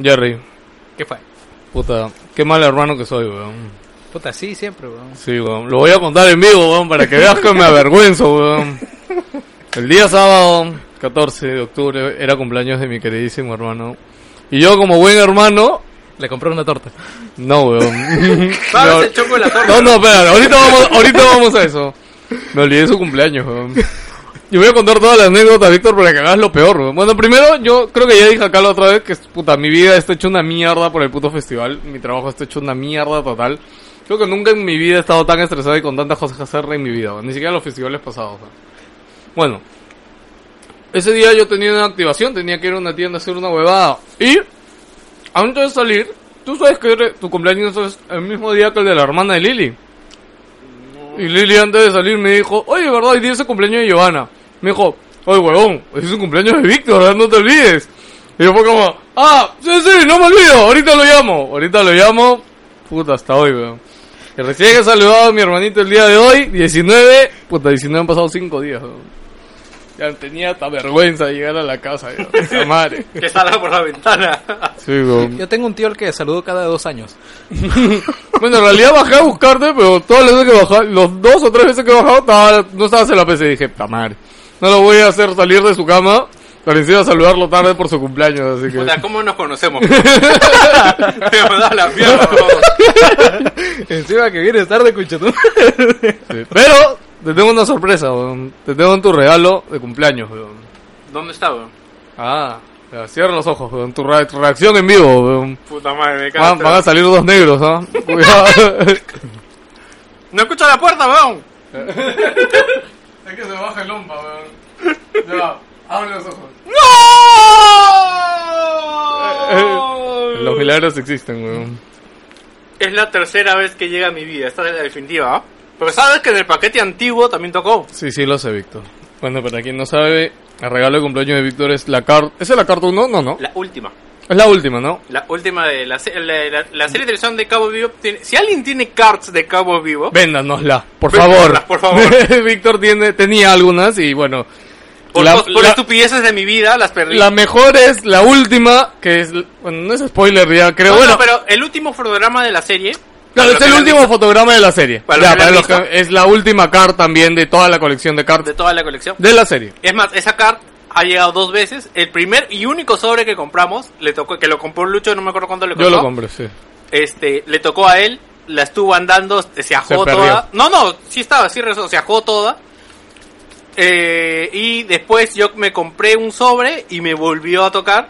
Jerry, ¿Qué fue? puta, qué mal hermano que soy, weón. Puta, sí, siempre, weón. Sí, weón. Lo voy a contar en vivo, weón, para que veas que me avergüenzo, weón. El día sábado, 14 de octubre, era cumpleaños de mi queridísimo hermano. Y yo, como buen hermano, Le compré una torta. no, weón. ¿Sabes No, el choco de la torta? No, no, espera, ahorita vamos, ahorita vamos a eso. Me olvidé de su cumpleaños, weón. Yo voy a contar toda la anécdota, Víctor, para que hagas lo peor. Bueno, primero, yo creo que ya dije acá la otra vez que, puta, mi vida está hecho una mierda por el puto festival. Mi trabajo está hecho una mierda total. Creo que nunca en mi vida he estado tan estresado y con tantas cosas que hacer en mi vida. Ni siquiera los festivales pasados. Bueno. Ese día yo tenía una activación, tenía que ir a una tienda a hacer una huevada. Y, antes de salir, tú sabes que tu cumpleaños es el mismo día que el de la hermana de Lili. Y Lili antes de salir me dijo, oye, ¿verdad? Hoy día es el cumpleaños de Giovanna. Me dijo, oye, huevón, hoy es el cumpleaños de Víctor, no te olvides. Y yo fue como, ah, sí, sí, no me olvido, ahorita lo llamo. Ahorita lo llamo, puta, hasta hoy, weón. Y recién he saludado a mi hermanito el día de hoy, 19, puta, 19 han pasado 5 días, weón. Ya tenía hasta vergüenza de llegar a la casa, weón. Madre. Que salga por la ventana. Sí, weón. Yo tengo un tío al que saludo cada dos años. Bueno, en realidad bajé a buscarte, pero todas las veces que bajaba, los dos o tres veces que he bajado, estaba, no estabas en la PC. Y dije, ta madre, no lo voy a hacer salir de su cama, para encima saludarlo tarde por su cumpleaños, así O sea, que... ¿cómo nos conocemos? Me da la mierda, weón. Encima que vienes tarde, cuchatú. sí. Pero, te tengo una sorpresa, weón. Te tengo en tu regalo de cumpleaños, weón. ¿Dónde está, weón? Ah, ya, cierra los ojos, weón. Tu, re- tu reacción en vivo, weón. Puta madre, me Van, cago. van a salir dos negros, ¿ah? Cuidado. No escucha la puerta, weón. es que se baja el lompa, weón. Ya, abre los ojos. ¡No! Los milagros existen, weón. Es la tercera vez que llega a mi vida. Esta es la definitiva, ¿ah? Pero sabes que en el paquete antiguo también tocó. Sí, sí, lo sé, Víctor. Bueno, para quien no sabe, el regalo de cumpleaños de Víctor es la carta... ¿Esa es la carta 1? No, no. La última. Es la última, ¿no? La última de la, la, la- la serie de televisión de Cabo Vivo. tiene- si alguien tiene cards de Cabo Vivo, Véndanosla, por favor. por favor. Víctor tiene, tenía algunas y bueno... por, la, por la- estupideces de mi vida, las perdí. la mejor es la última, que es... Bueno, no es spoiler ya, creo. No, bueno, no, pero el último programa de la serie. claro, es el último fotograma de la serie. Para Ya, para los que- es la última card también de toda la colección de cards De toda la colección. de la serie. Es más, esa card ha llegado dos veces. El primer y único sobre que compramos, le tocó, que lo compró Lucho, no me acuerdo cuánto le costó. Yo lo compré, sí. Este, le tocó a él, la estuvo andando, se ajó toda. No, no, sí estaba, sí rezó, se ajó toda. Eh, y después yo me compré un sobre y me volvió a tocar.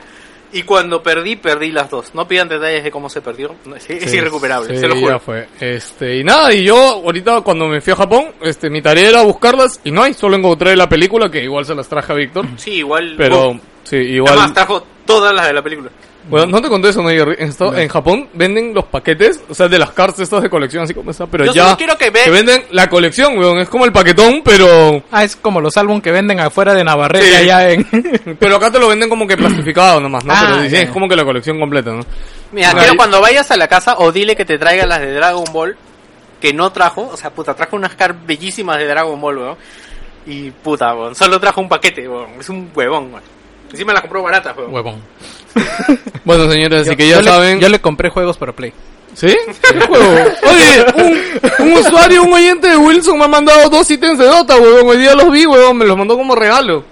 Y cuando perdí, perdí las dos. No pidan detalles de cómo se perdió. Es, es Sí, irrecuperable, sí, se lo ya juro. fue. Este, y nada, y yo ahorita cuando me fui a Japón, este, mi tarea era buscarlas y no hay, solo encontré la película que igual se las traje a Víctor, Sí, igual. pero sí, igual. Además, trajo todas las de la película. Bueno, no te conté eso, ¿no? Jerry? En, esta- en Japón venden los paquetes, o sea, de las cartas estas de colección, así como está, pero Yo ya. solo quiero que ve- venden la colección, weón. Es como el paquetón, pero. Ah, es como los álbumes que venden afuera de Navarrete Sí. allá en... Pero acá te lo venden como que plastificado nomás, ¿no? Ah, pero dicen, es como que la colección completa, ¿no? Mira, quiero cuando vayas a la casa o dile que te traiga las de Dragon Ball que no trajo, o sea, puta, trajo unas cartas bellísimas de Dragon Ball, weón. Y puta, weón, solo trajo un paquete, weón. Es un huevón, weón. Encima las compró baratas, weón. Huevón. Bueno, señores, así que ya yo le- saben. yo le compré juegos para Play. ¿Sí? ¿Qué juego? Oye, un, un usuario, un oyente de Wilson me ha mandado dos ítems de Dota, huevón. Hoy día los vi, huevón. Me los mandó como regalo.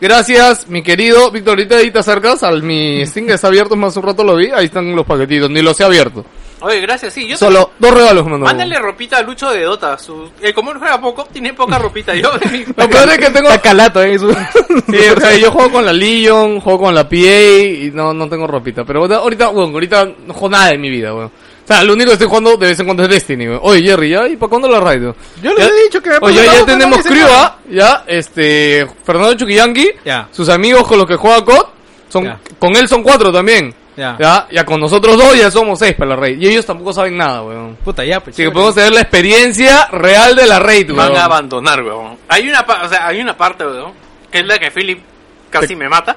Gracias, mi querido Víctor. Ahorita ahí te acercas al mi Steam que está abierto, más un rato lo vi. Ahí están los paquetitos, ni los he abierto. Oye, gracias, sí. Yo Solo dos regalos mandó. Mándale ropita a Lucho de Dota. Su... El como él juega poco, tiene poca ropita. Yo, Lo peor es que tengo... Está calato, ¿eh? Su- Sí, o sea, yo juego con la Legion, juego con la PA y no, no tengo ropita. Pero ahorita- ahorita, bueno, ahorita no juego nada de mi vida, weón. O sea, lo único que estoy jugando de vez en cuando es Destiny, weón. Oye, Jerry, ¿ya? ¿Y para cuándo la raid? weón? Yo les Ya- he dicho que me Oye, ya, tenemos ¿ah? Ya, este, Fernando Chuquillanqui, Ya. sus amigos con los que juega COD, son, Ya. con él son cuatro también. Ya. Ya, ya con nosotros dos ya somos seis para la raid. Y ellos tampoco saben nada, weón. Puta, ya, pues. Así que podemos tener la experiencia real de la raid, weón. van a abandonar, weón. Hay una, pa- o sea, hay una parte, weón, que es la que Philip casi me mata.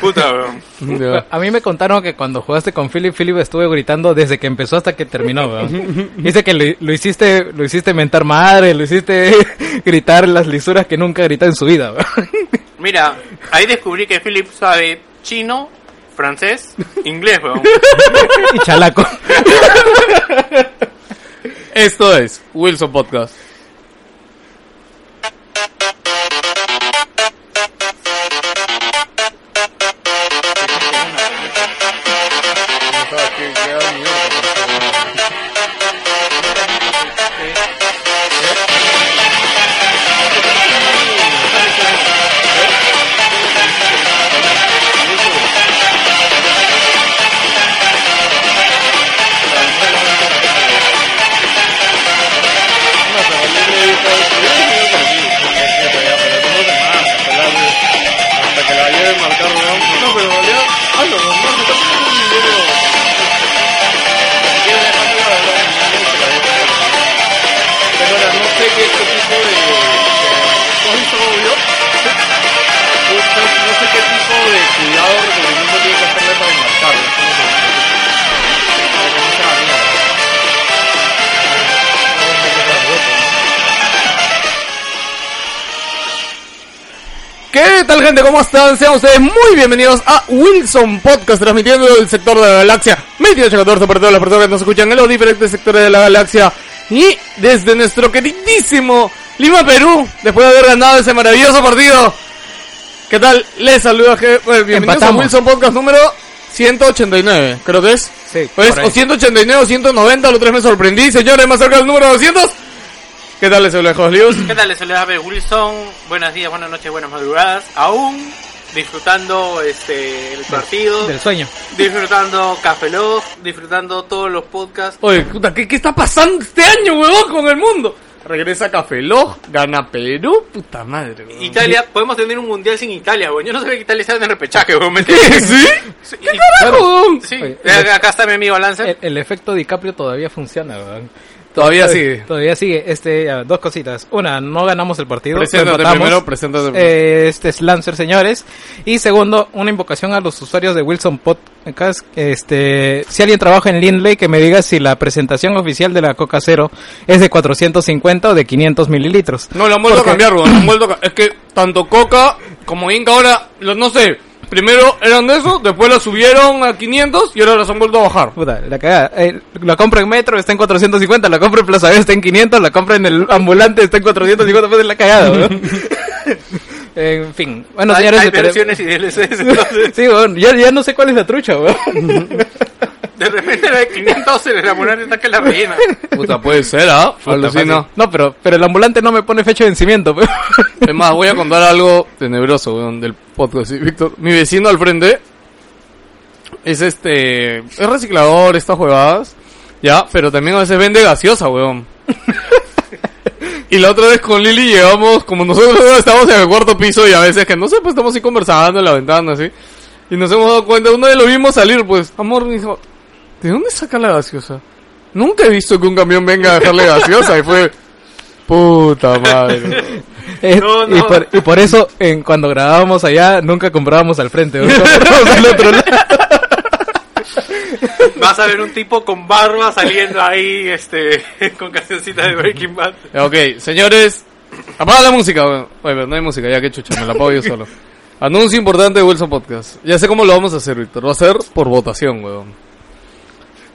Puta, weón. A mí me contaron que cuando jugaste con Philip, Philip estuvo gritando desde que empezó hasta que terminó, weón. Dice que lo, lo hiciste, lo hiciste mentar madre, lo hiciste gritar las lisuras que nunca gritó en su vida, weón. Mira, ahí descubrí que Philip sabe chino, francés, inglés, weón. Y chalaco. Esto es Wilson Podcast. Tal gente? ¿Cómo están? Sean ustedes muy bienvenidos a Wilson Podcast, transmitiendo del sector de la galaxia 2814 para todas las personas que nos escuchan en los diferentes sectores de la galaxia y desde nuestro queridísimo Lima, Perú, después de haber ganado ese maravilloso partido. ¿Qué tal? Les saluda, bueno, bienvenidos Empatamos. a Wilson Podcast número 189, creo que es. Sí, Pues, o 189 o 190, los tres me sorprendí, señores, más cerca del número 200. ¿Qué tal les habla Jos Lius? ¿Qué tal? Les saluda Abel Wilson. Buenos días, buenas noches, buenas madrugadas. Aún disfrutando este el partido, Del sueño. disfrutando Café Log, disfrutando todos los podcasts. Oye, puta, ¿qué, ¿qué está pasando este año, huevón, con el mundo? Regresa Café Log, gana Perú, puta madre, huevón. Italia, podemos tener un mundial sin Italia, weón. Yo no sabía que Italia estaba en el repechaje, weón. ¿me ¿Qué? entiendes? ¿Sí? Sí, ¿Qué y- carajo? Sí, Oye, acá está mi amigo Lancer. El, el efecto DiCaprio todavía funciona, weón. Todavía sigue. Todavía sigue. Este, ya, dos cositas. Una, no ganamos el partido. Preséntate primero, preséntate primero. Eh, este es Lancer, señores. Y segundo, una invocación a los usuarios de Wilson Podcast. Este, si alguien trabaja en Lindley, que me diga si la presentación oficial de la Coca Cero es de 450 o de 500 mililitros. No, lo han vuelto a cambiar, huevón, lo han vuelto a ca- Es que tanto Coca como Inca ahora, no sé, primero eran de eso, después la subieron a 500 y ahora las han vuelto a bajar. Puta, la cagada. Eh, la compra en metro está en 450, la compra en Plaza B está en 500, la compra en el ambulante está en 450, pues es la cagada, weón. En fin. Bueno, hay, señores, hay versiones y DLCs, entonces, Sí, weón, ya, ya no sé cuál es la trucha, weón. de repente la de 500 en el ambulante está que la rellena. Puta, puede ser, ¿ah? Alucina. No, pero, pero el ambulante no me pone fecha de vencimiento, weón. Es más, voy a contar algo tenebroso, weón, del podcast. Sí, Víctor, mi vecino al frente es este, es reciclador, estas huevadas, ya, pero también a veces vende gaseosa, weón. Y la otra vez con Lili llegamos, como nosotros estamos en el cuarto piso y a veces que no sé, pues estamos así conversando en la ventana, así. Y nos hemos dado cuenta, uno de lo vimos salir, pues, amor, me dijo, ¿de dónde saca la gaseosa? Nunca he visto que un camión venga a dejarle gaseosa y fue, puta madre. Es- No, no. Y, por, y por eso, en, cuando grabábamos allá, nunca comprábamos al frente, al otro lado. Vas a ver un tipo con barba saliendo ahí, este, con cancioncita de Breaking Bad. Ok, señores, apaga la música. weón. Oye, pero no hay música, ya que chucha, me la apago yo solo. Anuncio importante de Wilson Podcast. Ya sé cómo lo vamos a hacer, Víctor. Va a ser por votación, weón.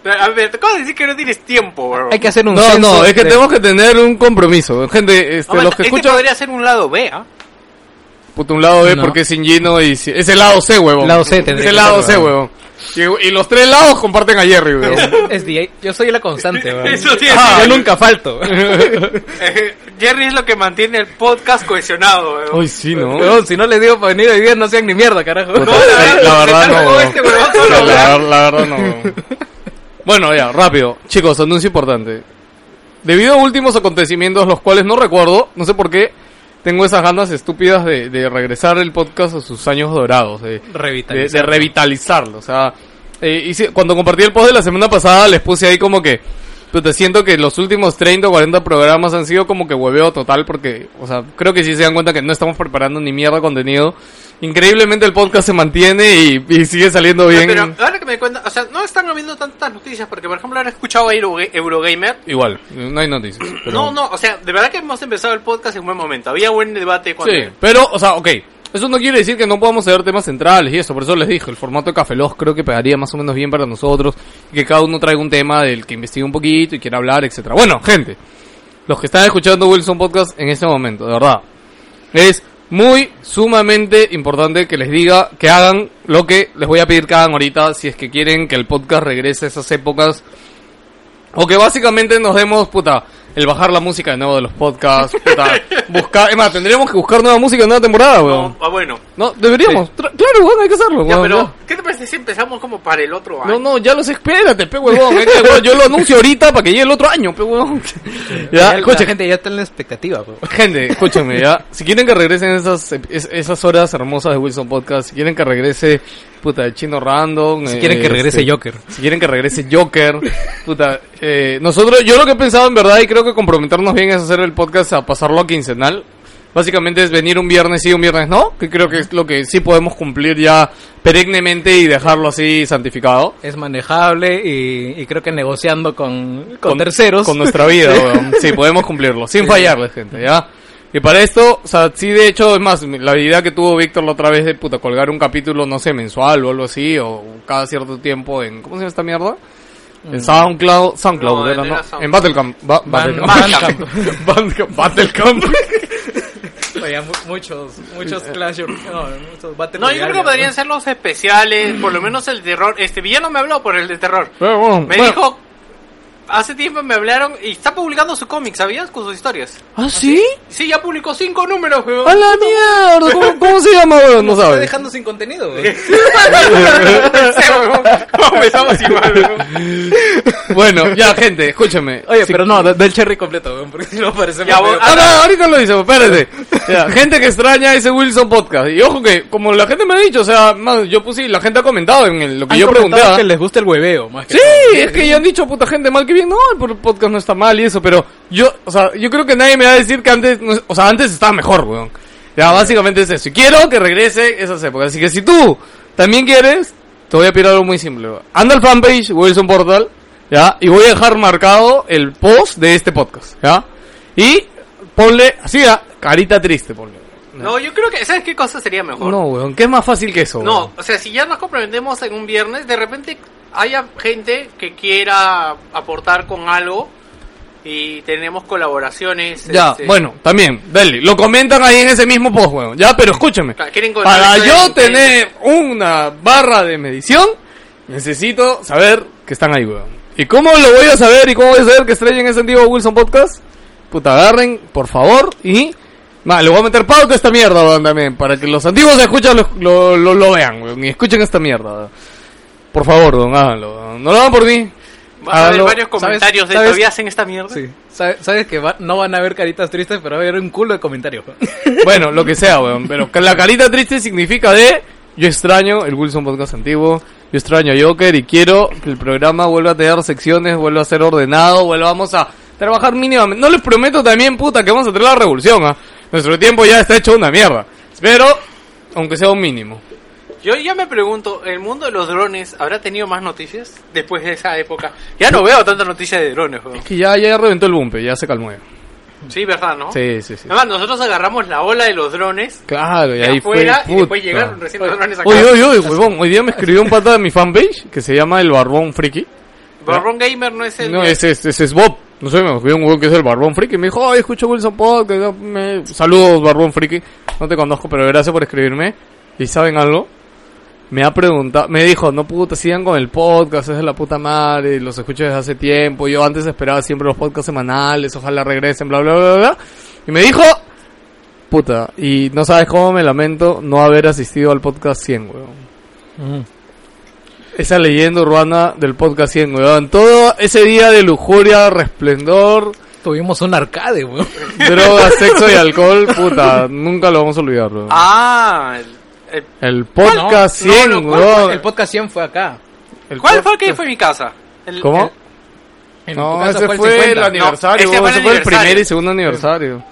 A ver, te acabo de decir que no tienes tiempo, bro. Hay que hacer un No, censo no, es que de- tenemos que tener un compromiso. Gente, este, los que este escuchan, podría ser un lado B, ¿ah? puta, un lado B No. porque es sin Gino y si- es el lado C, weón. Lado C Es tendría el que lado C, weón. weón. Y, y los tres lados comparten a Jerry, weón. Es DJ. Yo soy la constante, weón. Eso sí, Ah, yo nunca falto. Eh, Jerry es lo que mantiene el podcast cohesionado, weón. Uy, sí, ¿no? Weón, si no les digo para venir hoy día, no sean ni mierda, carajo. No, la- verdad no. este huevón la, la verdad no. weón. Bueno, ya, rápido. Chicos, anuncio importante. Debido a últimos acontecimientos, los cuales no recuerdo, no sé por qué, tengo esas ganas estúpidas de, de regresar el podcast a sus años dorados, de, de, de revitalizarlo. O sea, eh, hice- cuando compartí el post de la semana pasada, les puse ahí como que, pero te siento que los últimos 30 o 40 programas han sido como que hueveo total, porque, o sea, creo que sí se dan cuenta que no estamos preparando ni mierda contenido. Increíblemente el podcast se mantiene y, y sigue saliendo bien. Pero ahora que me cuenta, o sea, no están habiendo tantas noticias, porque por ejemplo he escuchado a Euro- Eurogamer. Igual, no hay noticias. pero- No, no, o sea, de verdad que hemos empezado el podcast en un buen momento. Había buen debate cuando... Sí, pero, o sea, ok. Eso no quiere decir que no podamos hacer temas centrales y eso, por eso les dije, el formato de Café creo que pegaría más o menos bien para nosotros, que cada uno traiga un tema del que investigue un poquito y quiera hablar, etcétera. Bueno, gente, los que están escuchando Wilson Podcast en este momento, de verdad, es muy sumamente importante que les diga que hagan lo que les voy a pedir que hagan ahorita si es que quieren que el podcast regrese a esas épocas. O que básicamente nos demos, puta, el bajar la música de nuevo de los podcasts, puta, buscar, es más, tendríamos que buscar nueva música en nueva temporada, weón. No, ah, bueno. No, deberíamos, Tra- claro, weón, hay que hacerlo, Ya, weón, pero, ya. ¿qué te parece si empezamos como para el otro año? No, no, ya los espérate, pe huevón, es que, weón, yo lo anuncio ahorita para que llegue el otro año, pe huevón. Ya, la escuchen, gente ya está en la expectativa. pues. Gente, escúchenme, ya. Si quieren que regresen esas, es- esas horas hermosas de Wilson Podcast, si quieren que regrese, puta, el chino random. Si eh, quieren que regrese este, Joker. Si quieren que regrese Joker, puta, eh, nosotros, yo lo que he pensado en verdad, y creo que comprometernos bien es hacer el podcast a pasarlo a quincenal. Básicamente es venir un viernes sí, un viernes no, que creo que es lo que sí podemos cumplir ya perennemente y dejarlo así santificado. Es manejable y, y creo que negociando con, con, terceros. Con nuestra vida, weón. Sí, podemos cumplirlo, sin fallarles, gente, ¿ya? Y para esto, o sea, sí, de hecho, es más, la idea que tuvo Víctor la otra vez de, puta, colgar un capítulo, no sé, mensual o algo así, o cada cierto tiempo en, ¿cómo se llama esta mierda? En SoundCloud, SoundCloud, No, era, ¿no? SoundCloud. En Battlecamp, ba- Battlecamp. Bandcamp. Battlecamp. Oye, mu- muchos, muchos Clash of- no, muchos Battle No, yo creo que podrían ser los especiales, por lo menos el terror. Este villano me habló por el de terror. Pero bueno, Me bueno. dijo, hace tiempo me hablaron y está publicando su cómic, ¿sabías? Con sus historias. ¿Ah, sí? Sí, ya publicó cinco números, weón. ¡A la mierda! ¿Cómo, cómo se llama, weón? No Nos está sabes. dejando sin contenido. Sí, weón. ¿Cómo empezamos igual, weón? Bueno, ya, gente, escúchame. Oye, Si- pero no, da- del cherry completo, güey, porque si no parece Ya, vos- Ah, no, ahorita lo dice, espérate. Ya, gente que extraña ese Wilson Podcast. Y ojo que, como la gente me ha dicho, o sea, más, yo puse, la gente ha comentado en el- lo que yo pregunté. ¿ah? que les gusta el hueveo, más que Sí, todo. es que ya han dicho puta gente mal que bien, no, el podcast no está mal y eso, pero yo, o sea, yo creo que nadie me va a decir que antes, no- o sea, antes estaba mejor, weón. Ya, básicamente es eso. Y quiero que regrese esas épocas. Así que si tú también quieres, te voy a pedir algo muy simple. weón. Anda al fanpage, Wilson Portal, ya, y voy a dejar marcado el post de este podcast, ya. Y ponle, así, ya, carita triste, ponle. No, yo creo que, ¿sabes qué cosa sería mejor? No, weón, ¿qué es más fácil que eso? No, weón? o sea, si ya nos comprometemos en un viernes, de repente haya gente que quiera aportar con algo y tenemos colaboraciones. Ya, este, bueno, también, dale, lo comentan ahí en ese mismo post, weón. Ya, pero escúchame. Para yo tener una barra de medición, necesito saber que están ahí, weón. ¿Y cómo lo voy a saber y cómo voy a saber que estrellen ese antiguo Wilson Podcast? Puta, agarren, por favor, y... Va, le voy a meter pauta a esta mierda, weón, también, para que los antiguos escuchan lo, lo, lo, lo vean, weón, y escuchen esta mierda. weón. Por favor, weón, háganlo. No lo hagan por mí. Va a haber varios comentarios de ¿Sabes? todavía hacen esta mierda. Sí. Sabe- Sabes que va- no van a haber caritas tristes, pero va a haber un culo de comentarios. Bueno, lo que sea, weón. Pero que la carita triste significa de yo extraño el Wilson Podcast antiguo, yo extraño a Joker y quiero que el programa vuelva a tener secciones, vuelva a ser ordenado, volvamos a trabajar mínimamente. No les prometo también, puta, que vamos a tener la revolución, ¿ah? Nuestro tiempo ya está hecho una mierda. Pero, aunque sea un mínimo. Yo ya me pregunto, ¿el mundo de los drones habrá tenido más noticias después de esa época? Ya no veo tantas noticias de drones, weón. Que ya, ya reventó el bumpe, ya se calmó. Sí, ¿verdad, no? Sí, sí, sí. Además, nosotros agarramos la ola de los drones Claro, y ahí fue. afuera y después llegaron recién los drones acá. Oye, oye, oye, huevón, hoy día me escribió un pata de mi fanpage que se llama El Barbón Friki. Barbón Gamer no es el... No, ese, ese, ese es Bob. No sé, me escribió un huevón que es el Barbón Friki. Me dijo, ay, escucho Wilson Podcast. Me... Saludos, Barbón Friki. No te conozco, pero gracias por escribirme. ¿Y saben algo? Me ha preguntado, me dijo, no puta, sigan con el podcast, es de la puta madre, los escucho desde hace tiempo. Yo antes esperaba siempre los podcasts semanales, ojalá regresen, bla, bla, bla, bla. Y me dijo, puta, y no sabes cómo me lamento no haber asistido al podcast 100, weón. Esa leyenda urbana del podcast 100, weón. Todo ese día de lujuria, resplendor, Tuvimos un arcade, güey. droga, sexo y alcohol, puta, nunca lo vamos a olvidar, weón. Ah, el- el- El podcast No, 100, no, ¿cuál weón. El podcast 100 fue acá. El ¿Cuál pod- fue el que fue mi casa? El- ¿Cómo? En No, ese el fue el, 50. aniversario, No, ese fue ese el fue el aniversario. primer y segundo aniversario.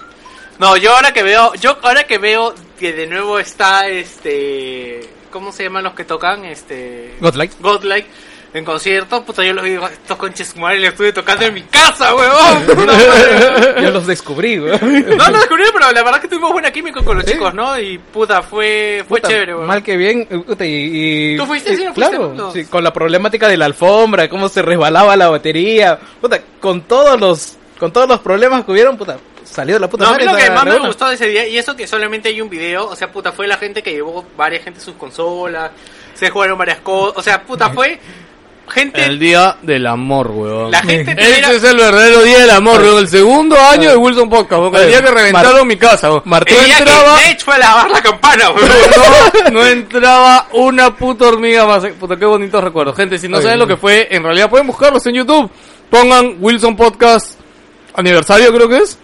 No, yo ahora que veo, yo ahora que veo que de nuevo está este, ¿cómo se llaman los que tocan? Este, Godlike. Godlike. En conciertos, puta, yo los digo, estos conches madre les estuve tocando en mi casa. No, madre. Yo los descubrí, weón. no, no descubrí, pero la verdad que tuvimos buena química con los chicos, ¿no? Y puta, fue, fue Puta, chévere, weón. Mal que bien. puta, y, y- ¿Tú fuiste, y- sí, no fuiste? Claro, No. sí, con la problemática de la alfombra, cómo se resbalaba la batería. Puta, con todos los con todos los problemas que hubieron, puta, salió de la puta No, a mí madre lo que más me gustó de ese día, y eso que solamente hay un video, o sea, puta, fue la gente que llevó varias gente sus consolas, se jugaron varias cosas, o sea, puta, fue gente, El día del amor, weón. la gente primera- Ese es el verdadero día del amor, weón. El segundo año de Wilson Podcast, weón. El día que reventaron mi casa, weón. Martín no el día entraba, que fue a lavar la campana, weón. no, no entraba una puta hormiga más. Puta, qué bonitos recuerdos. Gente, si no Oye, saben lo que fue, en realidad pueden buscarlos en YouTube. Pongan Wilson Podcast aniversario, creo que es.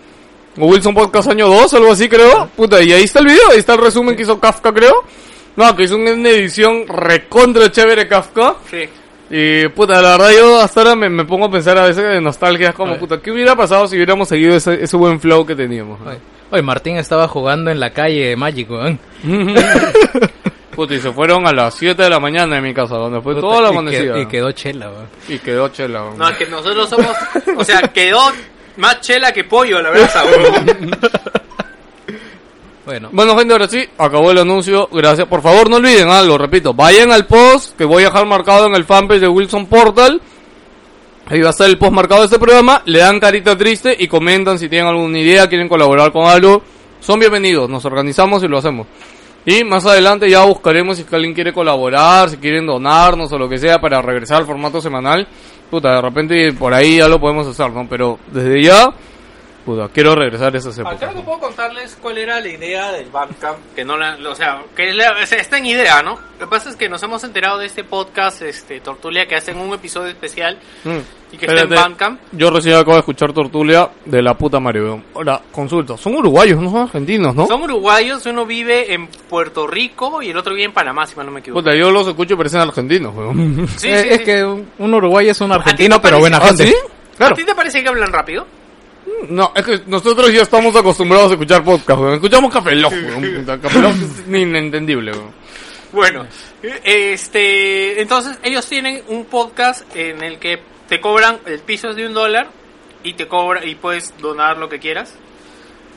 O Wilson Podcast año 2, algo así, creo. Puta, y ahí está el video, ahí está el resumen que hizo Kafka, creo. No, que hizo una edición recontra chévere Kafka. Sí. Y puta, la verdad yo hasta ahora me, me pongo a pensar a veces de nostalgia, es como puta, ¿qué hubiera pasado si hubiéramos seguido ese, ese buen flow que teníamos? Oye, oye, Martín estaba jugando en la calle Magic, weón. Puta, y se fueron a las 7 de la mañana en mi casa, donde fue Puta, toda la y. Y quedó chela, weón. Y quedó chela. weón. No, es que nosotros somos, o sea, quedó más chela que pollo, la verdad, weón. Bueno, Bueno, gente, ahora sí, acabó el anuncio. Gracias. Por favor, no olviden algo, repito. Vayan al post que voy a dejar marcado en el fanpage de Wilson Portal. Ahí va a estar el post marcado de este programa. Le dan carita triste y comentan si tienen alguna idea, quieren colaborar con algo. Son bienvenidos. Nos organizamos y lo hacemos. Y más adelante ya buscaremos si alguien quiere colaborar, si quieren donarnos o lo que sea para regresar al formato semanal. Puta, de repente por ahí ya lo podemos hacer, ¿no? Pero desde ya, quiero regresar a esas Ah, épocas. creo que puedo contarles cuál era la idea del Bandcamp, que no la, o sea, que es la- está en idea, ¿no? Lo que pasa es que nos hemos enterado de este podcast, este, Tortulia, que hacen un episodio especial Mm. y que está en Espérate. Bandcamp. Yo recién acabo de escuchar Tortulia de la puta Mario. Ahora, consulta. Son uruguayos, no son argentinos, ¿no? Son uruguayos, uno vive en Puerto Rico y el otro vive en Panamá, si mal no me equivoco. Puta, yo los escucho y parecen argentinos, weón. Sí, Eh, sí, es sí. que un, uruguayo es un ¿A ti argentino, pero buena ¿Ah, gente. sí? ¿A ti te parece que hablan rápido? No, es que nosotros ya estamos acostumbrados a escuchar podcast, weón. Escuchamos Café Lock, weón. Café Lock es inentendible, weón. Bueno, este, entonces ellos tienen un podcast en el que te cobran el piso es de un dólar y te cobra y puedes donar lo que quieras.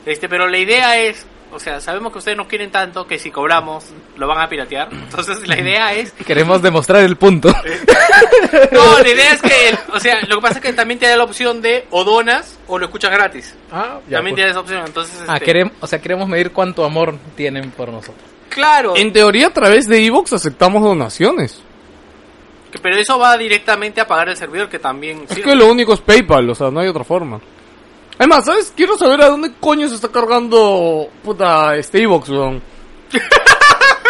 Este, pero la idea es, o sea, sabemos que ustedes no quieren tanto que si cobramos lo van a piratear. Entonces la idea es, Queremos demostrar el punto. no, la idea es que, el- o sea, lo que pasa es que también te da la opción de o donas o lo escuchas gratis. Ah, también te da esa opción. Entonces, Ah, este, queremos, o sea, queremos medir cuánto amor tienen por nosotros. claro, En teoría, a través de Evox aceptamos donaciones. pero eso va directamente a pagar el servidor que también. Es sirve. que lo único es PayPal, o sea, no hay otra forma. Además, ¿sabes? Quiero saber a dónde coño se está cargando, puta, este Evox, weón.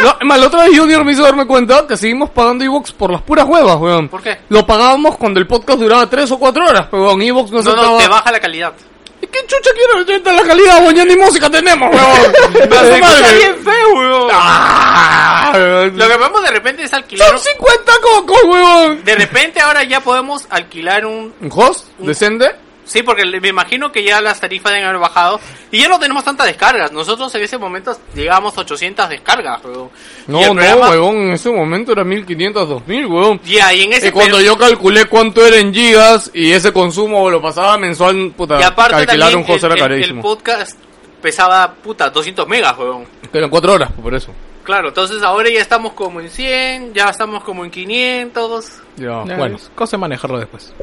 No, además, la otra vez Junior me hizo darme cuenta que seguimos pagando Evox por las puras huevas, weón. ¿Por qué? Lo pagábamos cuando el podcast duraba 3 o 4 horas, pero weón, Evox no, No, aceptaba... no, te baja la calidad. ¿Y qué chucha quiero decirte la calidad, weón? Ya ni música tenemos, weón. Se Madre. escucha bien feo, weón. Ah, weón. Lo que podemos de repente es alquilar. Son 50 cocos, weón. De repente ahora ya podemos alquilar un. ¿Un host? ¿Decente? Sí, porque le- me imagino que ya las tarifas deben haber bajado. Y ya no tenemos tantas descargas. Nosotros en ese momento llegábamos a 800 descargas, weón. No, no, programa- weón, en ese momento era 1500, 2000, weón. Ya, y en ese Y cuando pero- yo calculé cuánto era en gigas y ese consumo lo pasaba mensual, puta, Y aparte alquilar también un el, era el- el carísimo. podcast pesaba, puta, 200 megas, weón. Que eran cuatro horas, por eso. Claro, entonces ahora ya estamos como en 100, ya estamos como en 500. Ya, Ya, bueno. es cosa de manejarlo después.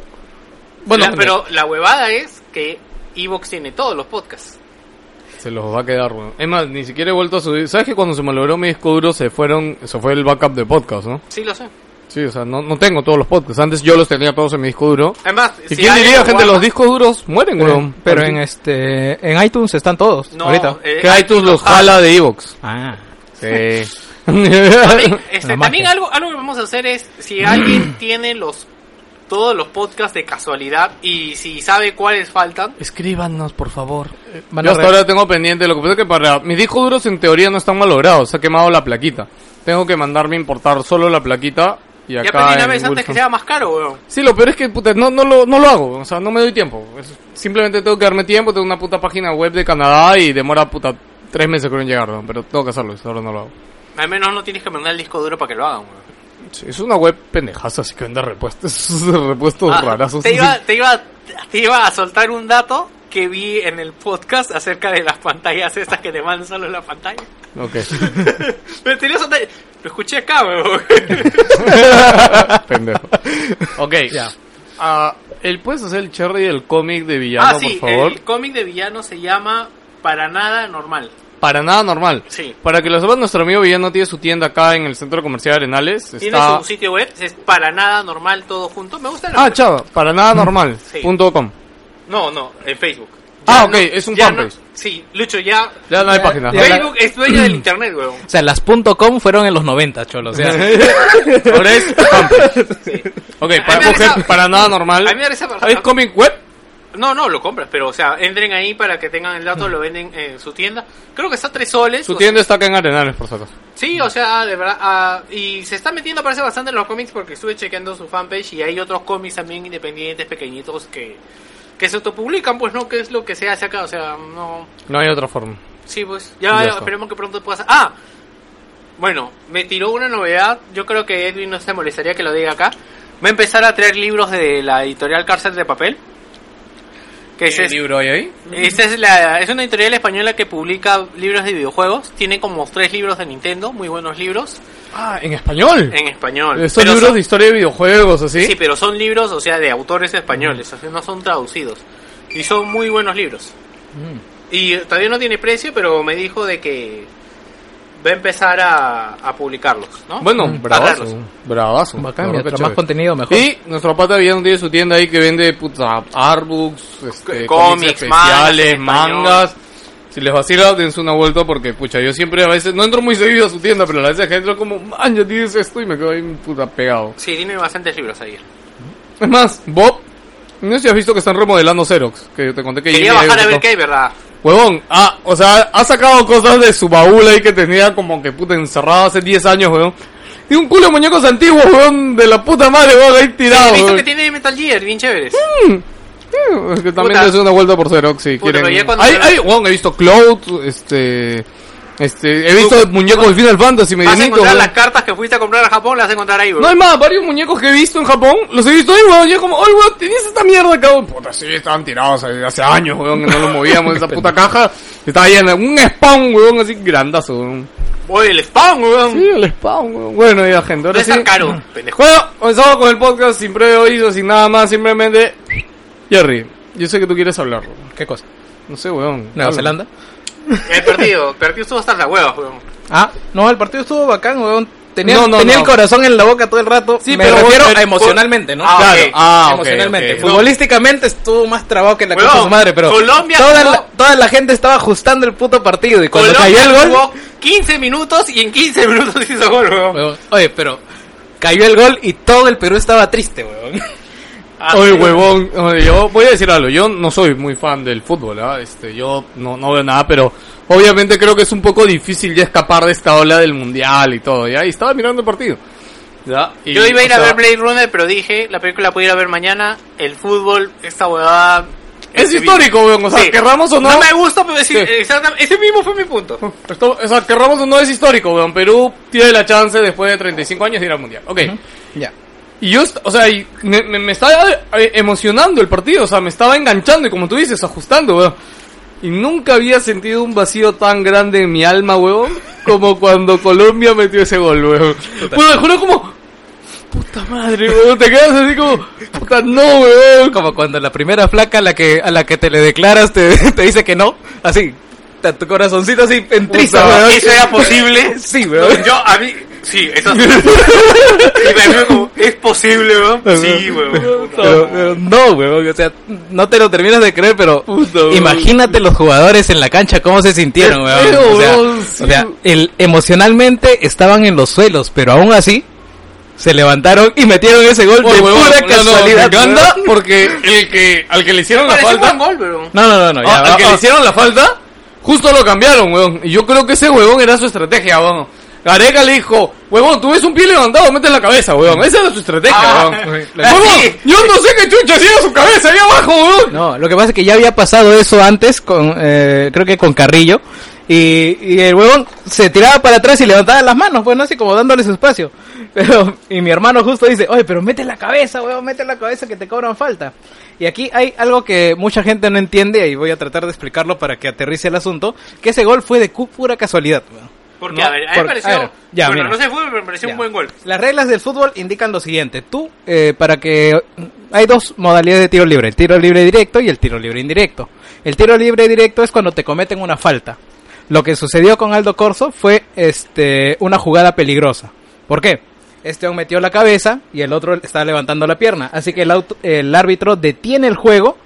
Bueno, La- pero la huevada es que Evox tiene todos los podcasts. se los va a quedar, weón. Es más, ni siquiera he vuelto a subir. ¿Sabes que cuando se malogró mi disco duro se fueron, se fue el backup de podcast, no? Sí, lo sé. Sí, o sea, no, no tengo todos los podcasts. Antes yo los tenía todos en mi disco duro. Además, ¿Y si quién alguien diría, lo gente? guarda- Los discos duros mueren, weón. Pero en este, en iTunes están todos. No, ahorita. eh, Que iTunes los jala de Evox. Ah. Sí. También, este, también algo, algo que vamos a hacer es, si alguien tiene los todos los podcasts de casualidad y si sabe cuáles faltan, Escríbanos, por favor. Van Yo hasta ahora tengo pendiente, lo que pasa es que para mis discos duros en teoría no están malogrados, se ha quemado la plaquita. Tengo que mandarme a importar solo la plaquita y ya acá pedí una vez antes que sea más caro, weón. Sí, lo peor es que puta, no, no, lo, no lo hago, o sea, no me doy tiempo. Es- simplemente tengo que darme tiempo, tengo una puta página web de Canadá y demora puta tres meses creo en llegar, ¿no? pero tengo que hacerlo, eso ahora no lo hago. Al menos no tienes que mandar el disco duro para que lo hagan, weón. Sí, es una web pendejaza, así que vende repuestos, repuestos Ah, rarazos. te, iba, te, iba, te iba a soltar un dato que vi en el podcast acerca de las pantallas estas que te mandan solo en la pantalla. Ok. Pero te iba a soltar- Lo escuché acá, weón. Pendejo. Ok. Ya. Ah, ¿el ¿Puedes hacer el cherry del cómic de villano, ah, sí, por favor? el cómic de villano se llama Para Nada Normal. Para nada normal. Sí. Para que lo sepan, nuestro amigo Villano tiene su tienda acá en el centro comercial Arenales. Tiene Está... su sitio web, es Para Nada Normal todo junto. Me gusta el Ah, chava, para nada normal. Sí. punto com. No, no, en Facebook. Ah, ok, es un fanpage. sí, Lucho, ya... Ya no hay Ya- página. ya- Facebook es dueño del internet, weón. O sea, las .com fueron en los 90, cholo. O sea, Ahora es fanpage. Sí. Ok, para, nada normal. A mí me da esa ¿Hay cómic web? No, no, lo compras, pero o sea, entren ahí para que tengan el dato, lo venden en su tienda. Creo que está a 3 soles. Su tienda está acá en Arenales, por acaso. Sí, o sea, de verdad. ah, y se está metiendo, parece bastante en los cómics porque estuve chequeando su fanpage y hay otros cómics también independientes, pequeñitos que, que se autopublican, pues no, que es lo que se hace acá, o sea, no. No hay otra forma. Sí, pues ya, Ya esperemos que pronto pueda. ¡Ah! Bueno, me tiró una novedad. Yo creo que Edwin no se molestaría que lo diga acá. Va a empezar a traer libros de la editorial Cárcel de Papel. Que es, es- libro hay ahí? esta es, la, es una editorial española que publica libros de videojuegos. Tiene como tres libros de Nintendo, muy buenos libros, Ah, en español. en español. Pero libros son- de historia de videojuegos, así. Sí, pero son libros, o sea, de autores españoles, o sea, no son traducidos. Y son muy buenos libros. Y todavía no tiene precio, pero me dijo de que va a empezar a, a publicarlos, ¿no? Bueno, Mm. bravazo. Bravazo. bacán, mientras más chévere. contenido mejor. Y nuestro pata Villano tiene su tienda ahí que vende puta artbooks, este, Cómics, especiales, mangas. Si les vacila, dense una vuelta porque, pucha, yo siempre a veces, no entro muy seguido a su tienda, pero a veces que entro como, man, ya tienes esto y me quedo ahí puta pegado. Sí, tiene bastantes libros ahí. Es más, Bob, no sé si has visto que están remodelando Xerox, que te conté que Quería bajar a ver qué hay, ¿verdad? Huevón, ah, o sea, ha sacado cosas de su baúl ahí que tenía como que puta encerrado hace 10 años, weón. Y un culo de muñecos antiguos, weón, de la puta madre, weón, ahí He tirado, visto weón. que tiene Metal Gear, bien chéveres. Eh, Es que también es una vuelta por Xerox si Puta, quieren. Hay, hay, weón, he visto Cloud, este, este, he visto muñecos de Final Fantasy, Vas a encontrar las cartas que fuiste a comprar a Japón, las vas a encontrar ahí, bro. No hay más, varios muñecos que he visto en Japón, los he visto ahí, weón, y es como, oye, weón, tenías esta mierda acá, weón. Puta, sí, estaban tirados hace, hace años, weón, que no los movíamos, esa puta caja, estaba llena, un spawn, weón, así grandazo, weón. Oye, el spam, weón. Sí, el spawn, weón. Bueno, ya, gente, No ahora es sí. tan caro, pendejo. Bueno, comenzamos con el podcast sin previo aviso, sin nada más, simplemente, Jerry, yo sé que tú quieres hablar, weón. ¿Qué cosa? No sé, weón. ¿Nueva Habla. Zelanda? El partido, el partido estuvo hasta las huevas, weón. Ah, no, el partido estuvo bacán, weón. Tenía, No, no, tenía no. el corazón en la boca todo el rato. Sí, me pero vos- refiero el- a emocionalmente, ¿no? Ah, Claro, ah, ok, emocionalmente. ok. Futbolísticamente estuvo más trabado que la Weón, cosa de su madre, pero Colombia toda, jugó- la, toda la gente estaba ajustando el puto partido y cuando Colombia cayó el gol, jugó 15 minutos y en 15 minutos hizo gol, weón. weón, oye, pero cayó el gol y todo el Perú estaba triste, weón. Ah, Oye, huevón, yo voy a decir algo, yo no soy muy fan del fútbol, ¿ah? Este, yo no, no veo nada, pero obviamente creo que es un poco difícil ya escapar de esta ola del mundial y todo, ¿ya? Y estaba mirando el partido, ¿ya? Y, Yo iba a ir o a sea, ver Blade Runner, pero dije, la película la puedo ir a ver mañana. El fútbol, esta huevada... Es este histórico, weón, o sea, Sí. querramos o no. No me gusta, pero decir, Sí. exactamente, ese mismo fue mi punto. Esto, o sea, querramos o no es histórico, weón. Perú tiene la chance después de 35 años de ir al mundial. Ok. Ya. Y yo, o sea, y me, me, me estaba eh, emocionando el partido, o sea, me estaba enganchando y como tú dices, ajustando, weón. Y nunca había sentido un vacío tan grande en mi alma, weón, como cuando Colombia metió ese gol, weón. Bueno, juro como, puta madre, weón, te quedas así como, puta no, weón. Como cuando la primera flaca a la que a la que te le declaras te, te dice que no, así, tu corazoncito así en weón. ¿Eso era posible? Sí, weón. yo, a mí, sí, eso sí. Y como, ¿es posible, weón? Sí, weón. Pero, pero no, weón, o sea, no te lo terminas de creer, pero imagínate los jugadores en la cancha cómo se sintieron, weón. Pero, O sea, weón, sí. o sea, el, emocionalmente estaban en los suelos, pero aún así se levantaron y metieron ese gol Oye, de pura no, no, casualidad. me weón. porque el que, al que le hicieron la falta, gol. No, no, no, no, ya, Ah, al que le hicieron la falta, justo lo cambiaron, weón. Y yo creo que ese huevón era su estrategia, weón. Gareca le dijo, huevón, tú ves un pie levantado, mete la cabeza, weón. Esa era su estrategia, Ah. Huevón, Sí. yo no sé qué chucha hacía su cabeza ahí abajo, weón. No, lo que pasa es que ya había pasado eso antes con, eh, creo que con Carrillo. Y, y el huevón se tiraba para atrás y levantaba las manos, pues no así como dándole su espacio. Pero, y mi hermano justo dice, oye, pero mete la cabeza, huevón, mete la cabeza que te cobran falta. Y aquí hay algo que mucha gente no entiende y voy a tratar de explicarlo para que aterrice el asunto, que ese gol fue de cu- pura casualidad. weón. Porque, No, a ver, a mí me pareció. ver, ya, bueno, mira. no sé fútbol, pero me pareció Ya. un buen gol. Las reglas del fútbol indican lo siguiente. Tú, eh, para que... Hay dos modalidades de tiro libre. El tiro libre directo y el tiro libre indirecto. El tiro libre directo es cuando te cometen una falta. Lo que sucedió con Aldo Corso fue este, una jugada peligrosa. ¿Por qué? Este hombre metió la cabeza y el otro estaba levantando la pierna. Así que el, auto- el árbitro detiene el juego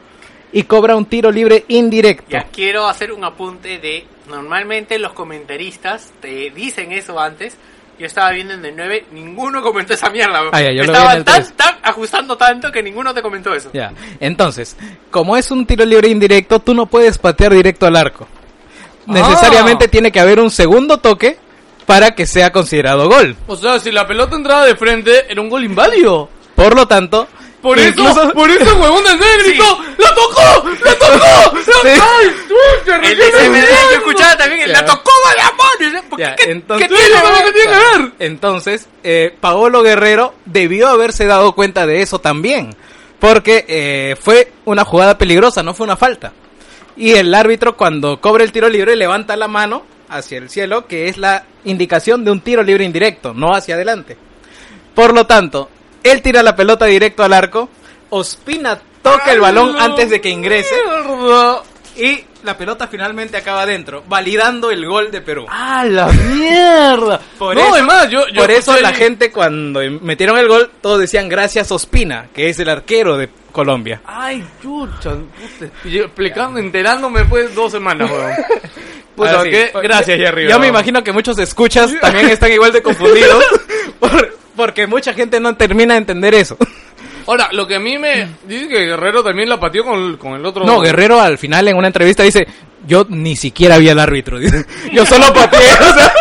y cobra un tiro libre indirecto. Ya quiero hacer un apunte de. Normalmente los comentaristas te dicen eso antes. Yo estaba viendo en el 9, ninguno comentó esa mierda. Ah, en Estaban tan, 3. tan ajustando tanto que ninguno te comentó eso. Ya. Entonces, como es un tiro libre indirecto, tú no puedes patear directo al arco. Necesariamente Ah. tiene que haber un segundo toque para que sea considerado gol. O sea, si la pelota entraba de frente, era un gol inválido. Por lo tanto, Por incluso- eso, por eso huevón del negro gritó, ¡la tocó! ¡la tocó! Sí. ¡Ay, yo escuchaba también el la tocó de amor. ¿Por Ya, qué? ¿Qué- entonces- ¿Qué Sí, tiene? ¿qué tiene que ver? Entonces, eh, Paolo Guerrero debió haberse dado cuenta de eso también. Porque eh, fue una jugada peligrosa, no fue una falta. Y el árbitro cuando cobra el tiro libre levanta la mano hacia el cielo, que es la indicación de un tiro libre indirecto, no hacia adelante. Por lo tanto, él tira la pelota directo al arco, Ospina toca el balón ¡A antes de que ingrese y la pelota finalmente acaba adentro, validando el gol de Perú. ¡A la mierda! Por no, eso- además, yo, Por eso la gente cuando metieron el gol, todos decían gracias Ospina, que es el arquero de Colombia. Ay, chucha, explicando, enterándome pues dos semanas, weón. Puta, Ahora sí. ¿qué? Gracias, Jerry. Yo weón. me imagino que muchos escuchas también están igual de confundidos, por- porque mucha gente no termina de entender eso. Ahora, lo que a mí me... Dice que Guerrero también la pateó con el, con el otro... No, Guerrero al final en una entrevista dice, yo ni siquiera vi al árbitro, dice. yo solo pateé, o sea,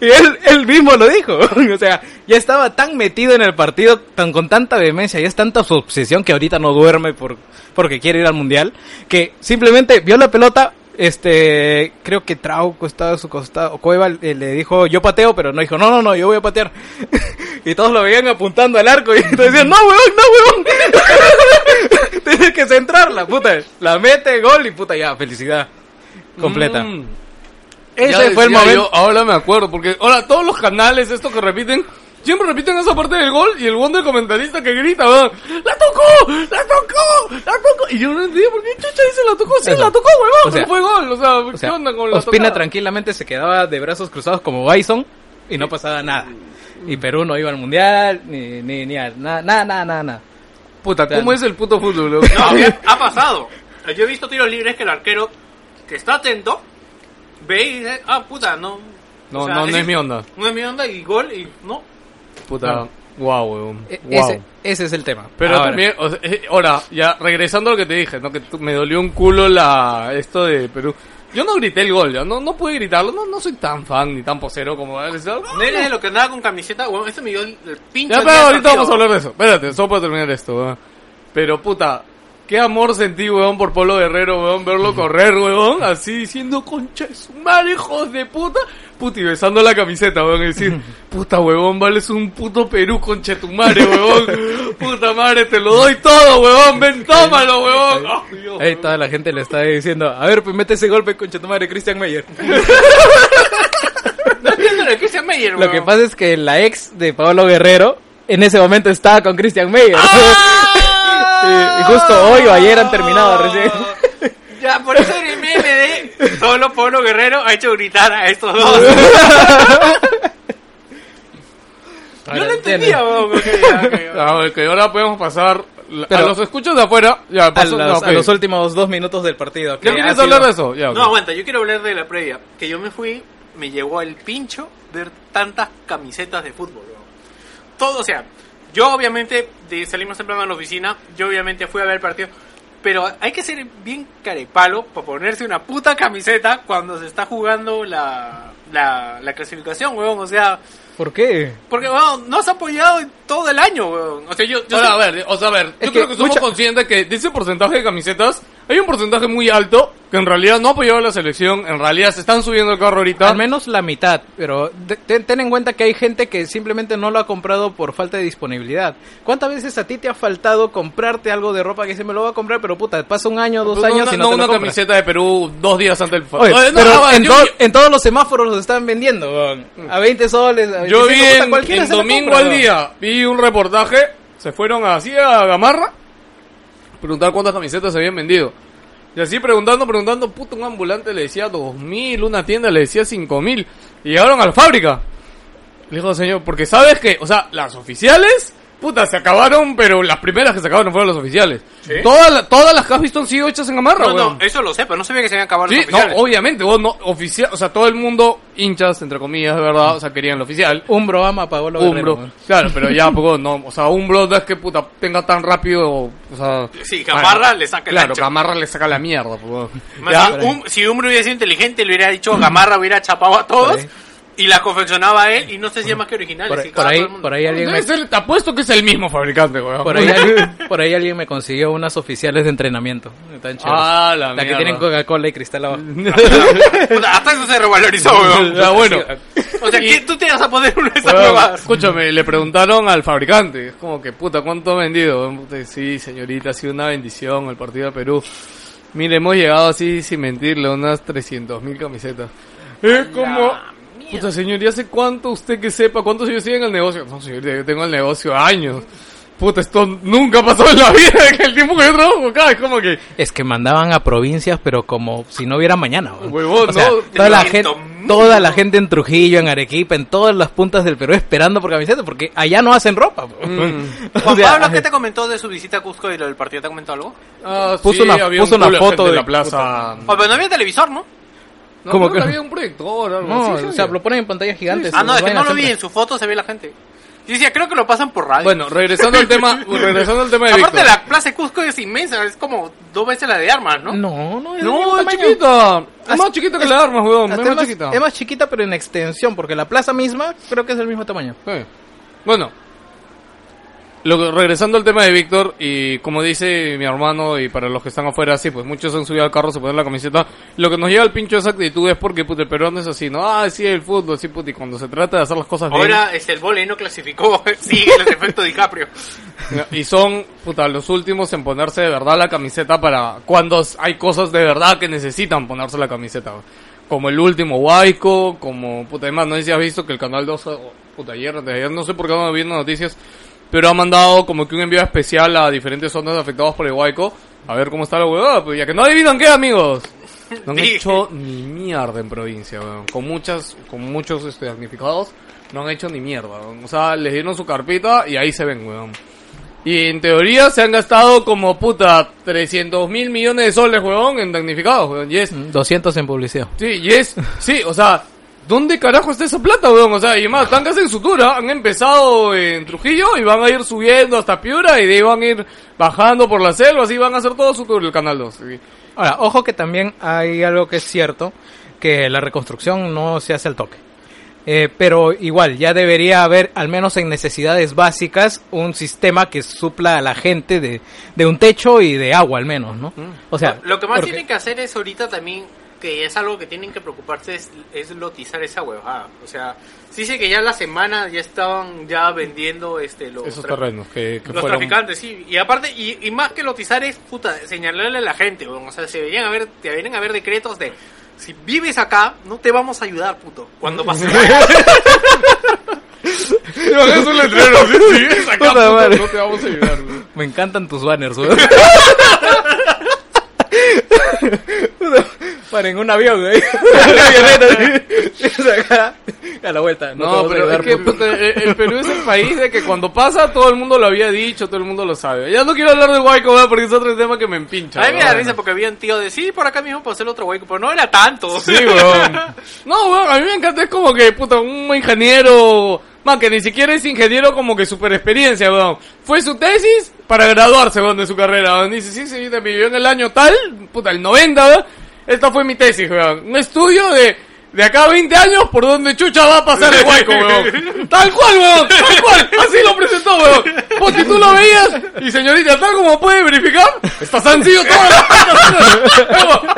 y él, él mismo lo dijo, o sea, ya estaba tan metido en el partido, tan con tanta vehemencia, y es tanta su obsesión que ahorita no duerme por, porque quiere ir al mundial, que simplemente vio la pelota, este, creo que Trauco estaba a su costado, Cueva eh, le dijo, yo pateo, pero no dijo, no, no, no, yo voy a patear. y todos lo veían apuntando al arco y decían, no, weón, no, weón. Tienes que centrarla, puta. La mete, gol y puta, ya, felicidad. Completa. Mm. Ese Ya fue el momento. yo, ahora me acuerdo, porque ahora todos los canales, estos que repiten, siempre repiten esa parte del gol y el buen del comentarista que grita, weón, ¡La tocó! ¡La tocó! ¡La tocó! Y yo no entiendo por qué chucha dice la tocó, sí, Eso. la tocó, huevón, O sea, pero fue gol, o sea, O sea, ¿qué onda con la Ospina tocada? tranquilamente se quedaba de brazos cruzados como Bison y no pasaba nada. Y Perú no iba al mundial, ni, ni, ni a nada, nada, nada, nada, nada. Puta, ¿cómo es el puto fútbol, weón? No, ha- ha pasado. Yo he visto tiros libres que el arquero que está atento ve y dice, ah, puta, no. No, O sea, no, no es mi onda. No es mi onda y gol y no. Puta, wow, weón. E- Wow. Ese, ese es el tema. Pero Ahora, también, o sea, eh, ahora, ya regresando a lo que te dije, ¿no? Que me dolió un culo la esto de Perú. Yo no grité el gol, ya no, no pude gritarlo, no, no soy tan fan ni tan posero como él. No eres de lo que andaba con camiseta, bueno, este me dio el, pincho. Ya, pero ahorita partido. vamos a hablar de eso. Espérate, solo para terminar esto, weón. Pero puta, qué amor sentí, weón, por Polo Guerrero, weón, verlo correr, weón, así diciendo, concha de su madre, hijos de puta. Puta, y besando la camiseta, weón, y decir, puta, weón, vales un puto Perú, concha de tu madre, weón. Puta madre, te lo doy todo, weón, ven, tómalo, weón. Dios, Ahí toda la gente le está diciendo, a ver, pues mete ese golpe con tu madre, Christian Meyer. Dice Meyer, Lo que weón. pasa es que la ex de Pablo Guerrero en ese momento estaba con Christian Meyer. y, y justo hoy o ayer han terminado recién. Ya, por eso en el meme de solo Pablo Guerrero ha hecho gritar a estos dos. Yo no entendía, weón. ok, ahora podemos pasar a los escuchos de afuera. Ya, a, pasó- los, no, ok. a los últimos dos minutos del partido. que ¿Ya ha quieres sido- hablar de eso? Ya, ok. No, aguanta, yo quiero hablar de la previa. Que yo me fui, me llegó el pincho ver tantas camisetas de fútbol. weón. Todo, o sea, yo obviamente de- salimos temprano a la oficina, yo obviamente fui a ver el partido. Pero hay que ser bien carepalo para ponerse una puta camiseta cuando se está jugando la, la, la clasificación, weón. O sea, ¿Por qué? porque, weón, no has apoyado en todo el año, weón. O sea, yo, yo Ahora, a ver, o sea, a ver, Es yo que creo que somos mucha- conscientes que de ese porcentaje de camisetas hay un porcentaje muy alto que en realidad no apoyaba a la selección, en realidad se están subiendo el carro ahorita. Al menos la mitad, pero ten, ten en cuenta que hay gente que simplemente no lo ha comprado por falta de disponibilidad. ¿Cuántas veces a ti te ha faltado comprarte algo de ropa que se me lo va a comprar, pero puta, pasa un año, dos Pues años una, y no, no te lo una compras? camiseta de Perú dos días antes del Oye, Oye, no, pero ah, en, yo, to- en todos los semáforos los están vendiendo, a 20 soles, a 25, yo vi puta, en, cualquiera en domingo compra, al día, vi un reportaje, se fueron así a Gamarra, preguntar cuántas camisetas se habían vendido. Y así preguntando, preguntando, puto, un ambulante le decía dos mil, una tienda le decía cinco mil. Y llegaron a la fábrica. Le dijo, señor, porque sabes que, o sea, las oficiales, puta, se acabaron, pero las primeras que se acabaron fueron las oficiales. ¿Sí? Todas, la- todas las que has visto han sido hechas en Gamarra, No, weón. no, eso lo sé, pero no sabía que se habían acabado Sí, no, oficiales. obviamente, vos no, oficial, o sea, todo el mundo, hinchas, entre comillas, de verdad, o sea, querían el oficial. Umbro ama pagó lo Umbro, claro, pero ya, poco, no, o sea, Umbro no es que puta tenga tan rápido, o sea... Sí, Gamarra le saca el Claro, ancho. Gamarra le saca la mierda. Más Ya, si, un, si Umbro hubiera sido inteligente, le hubiera dicho Gamarra, hubiera chapado a todos. Y las confeccionaba él y no se hacía más que originales. Por, ahí, por ahí alguien me, ser- te apuesto que es el mismo fabricante, weón. por ahí, alguien- por ahí alguien me consiguió unas oficiales de entrenamiento. Están chéveres. Ah, la la que tienen Coca-Cola y cristal abajo. Hasta eso se revalorizó, weón. Ya, bueno. O sea, ¿qué, tú te vas a poner una de esas Weón, nuevas. escúchame, le preguntaron al fabricante, es como que puta, ¿cuánto ha vendido? Sí, señorita, ha sido una bendición el partido de Perú. Mire, hemos llegado así, sin mentirle, unas 300 mil camisetas. Es como, puta señor, ¿y hace cuánto usted que sepa cuántos años sigue en el negocio? No, señorita, yo tengo el negocio años. Puta, esto nunca pasó en la vida, en el tiempo que yo trabajo acá, es como que, Es que mandaban a provincias, pero como si no hubiera mañana. Huevón, O sea, no. toda la 300 gente, toda la gente en Trujillo, en Arequipa, en todas las puntas del Perú esperando por camisetas, porque allá no hacen ropa. Mm. O Juan sea, Pablo, ¿qué te comentó de su visita a Cusco y lo del partido? ¿Te comentó algo? Ah, Puso una- había puso un una culo de foto en de- la plaza. Oh, pero no había televisor, ¿no? No, ¿Cómo creo que había un proyector, algo No, así, o sea, lo ponen en pantalla gigante. Ah, no, es que no lo vi, en su foto se ve la gente. Yo decía, creo que lo pasan por radio. Bueno, regresando al tema, regresando al tema de Aparte, Víctor. la plaza de Cusco es inmensa, es como dos veces la de armas, ¿no? No, no, es No, es chiquita. Es más chiquita que la arma, weón. Es Hasta más es, más, chiquita. es más chiquita, pero en extensión, porque la plaza misma creo que es del mismo tamaño. Sí. Bueno, lo que- regresando al tema de Víctor, y como dice mi hermano, y para los que están afuera, sí, pues muchos han subido al carro, se ponen la camiseta. Lo que nos lleva al pincho de esa actitud es porque, puta, el peruano es así, ¿no? Ah, sí, el fútbol, sí, puta, y cuando se trata de hacer las cosas bien. Ahora es el vole no clasificó, sigue el efecto DiCaprio. Y son, puta, los últimos en ponerse de verdad la camiseta para cuando hay cosas de verdad que necesitan ponerse la camiseta. Como el último Waiko, como, puta, además, no sé si has visto que el canal 2, oh, puta, ayer, de ayer, no sé por qué no viendo noticias, pero ha mandado como que un envío especial a diferentes zonas afectadas por el Waiko, a ver cómo está la huevada, pues ya que no adivinan qué, amigos. No han hecho ni mierda en provincia, weón. Con muchas, con muchos este, damnificados, no han hecho ni mierda, weón. O sea, les dieron su carpita y ahí se ven, weón. Y en teoría se han gastado como puta 300 mil millones de soles, weón, en damnificados, weón. Y es, 200 en publicidad. sí, y es, sí, o sea, ¿dónde carajo está esa plata, weón? O sea, y más, están casi en su tour, ¿ah? han empezado en Trujillo y van a ir subiendo hasta Piura y de ahí van a ir bajando por la selva, así van a hacer todo su tour el Canal 2. sí. Ahora, ojo que también hay algo que es cierto, que la reconstrucción no se hace al toque. Eh, pero igual, ya debería haber, al menos en necesidades básicas, un sistema que supla a la gente de, de un techo y de agua, al menos, ¿no? O sea, Lo que más porque- tienen que hacer es ahorita también, que es algo que tienen que preocuparse, es, es lotizar esa huevada. O sea, sí sé que ya la semana ya estaban ya vendiendo este los, Esos terrenos que, que los fueron... traficantes, sí. Y aparte, y, y más que lotizar es, puta, señalarle a la gente, weón. O sea, se deberían haber, deberían haber decretos de, si vives acá, no te vamos a ayudar, puto. Cuando pase. No, es un letrero, sí, sí, es acá, Puta puta, madre. no te vamos a ayudar. Me encantan tus banners, weón. Para en un avión, güey. a la vuelta. No, pero es que puto. puta, el, el Perú es el país de que cuando pasa todo el mundo lo había dicho, todo el mundo lo sabe. Ya no quiero hablar de Guayco, ¿verdad? porque es otro tema que me empincha. A mí me da risa porque había un tío de, sí, por acá mismo para hacer otro hueco, pero no era tanto. Sí, weón. No, weón, a mí me encanta, es como que, puta, un ingeniero, man, que ni siquiera es ingeniero como que super experiencia, weón. Fue su tesis para graduarse, weón, de su carrera, weón. Dice, sí, sí, me vivió en el año tal, puta, el 90, weón. Esta fue mi tesis, weón. Un estudio de, de acá a 20 años por donde chucha va a pasar el hueco, weón. Tal cual, weón, tal cual. Así lo presentó, weón. Porque tú lo veías Y señorita, tal como puede verificar, está sencillo todas las plantas. Como,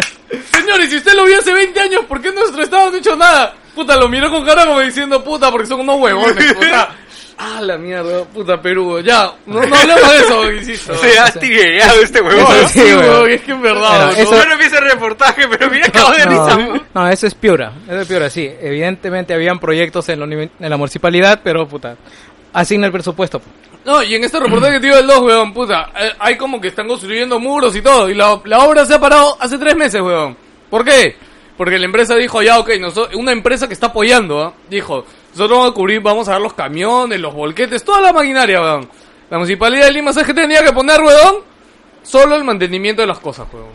Señor, y si usted lo vio hace 20 años, ¿por qué nuestro estado no ha hecho nada? Puta, lo miró con cara como diciendo, puta, porque son unos huevones, puta. Ah, la mierda, puta Perú, ya, no, no hablemos de eso, insisto. Se ha tigueado este huevón. ¿no? sí, weón. es que en verdad, weón. eso- no vi ese reportaje, pero mira acabo de risa. No, weón. no, eso es Piura, eso es Piura, sí. Evidentemente habían proyectos en la, uni- en la municipalidad, pero puta, asigna el presupuesto. No, y en este reportaje que te digo del 2, weón, puta, eh, hay como que están construyendo muros y todo, y la, la obra se ha parado hace tres meses, weón. ¿Por qué? Porque la empresa dijo, ya, ok, nosotros, una empresa que está apoyando, ¿ah? dijo, nosotros vamos a cubrir, vamos a dar los camiones, los volquetes, toda la maquinaria, weón. La municipalidad de Lima, ¿sabes qué tenía que poner, weón? Solo el mantenimiento de las cosas, weón.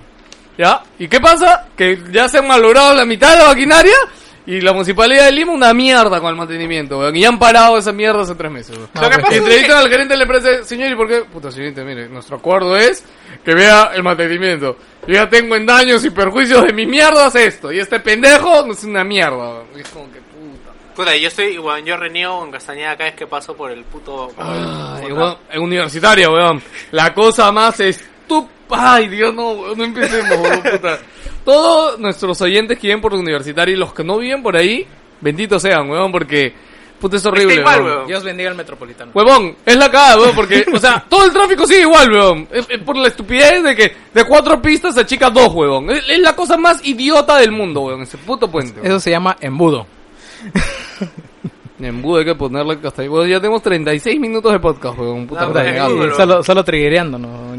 ¿Ya? ¿Y qué pasa? Que ya se han malogrado la mitad de la maquinaria y la municipalidad de Lima una mierda con el mantenimiento, weón. Y han parado esa mierda hace tres meses, weón. Lo que pasa es Entrevistan al gerente de la empresa, señor, ¿y por qué? Puta, señorita, mire, nuestro acuerdo es que vea el mantenimiento. Yo ya tengo en daños y perjuicios de mis mierdas esto, y este pendejo no es una mierda. weón. Es como que puta. Yo estoy, igual, yo reniego en Castañeda cada vez que paso por el puto... por el- weón, es universitaria, weón. La cosa más estúpida. Ay, Dios, no, weón, no empecemos, weón, puta. Todos nuestros oyentes que viven por la universitaria y los que no viven por ahí, benditos sean, weón, porque puta es horrible, Está igual, weón. weón. Dios bendiga al metropolitano. Huevón, es la cagada, weón, porque, o sea, todo el tráfico sigue igual, weón. Es, es por la estupidez de que de cuatro pistas se achica dos, weón. Es, es la cosa más idiota del mundo, weón, ese puto puente. Eso se llama embudo. En Embudo hay que ponerle hasta ahí. Weón, ya tenemos 36 minutos de podcast, weón. Puta madre. bueno, Solo, solo.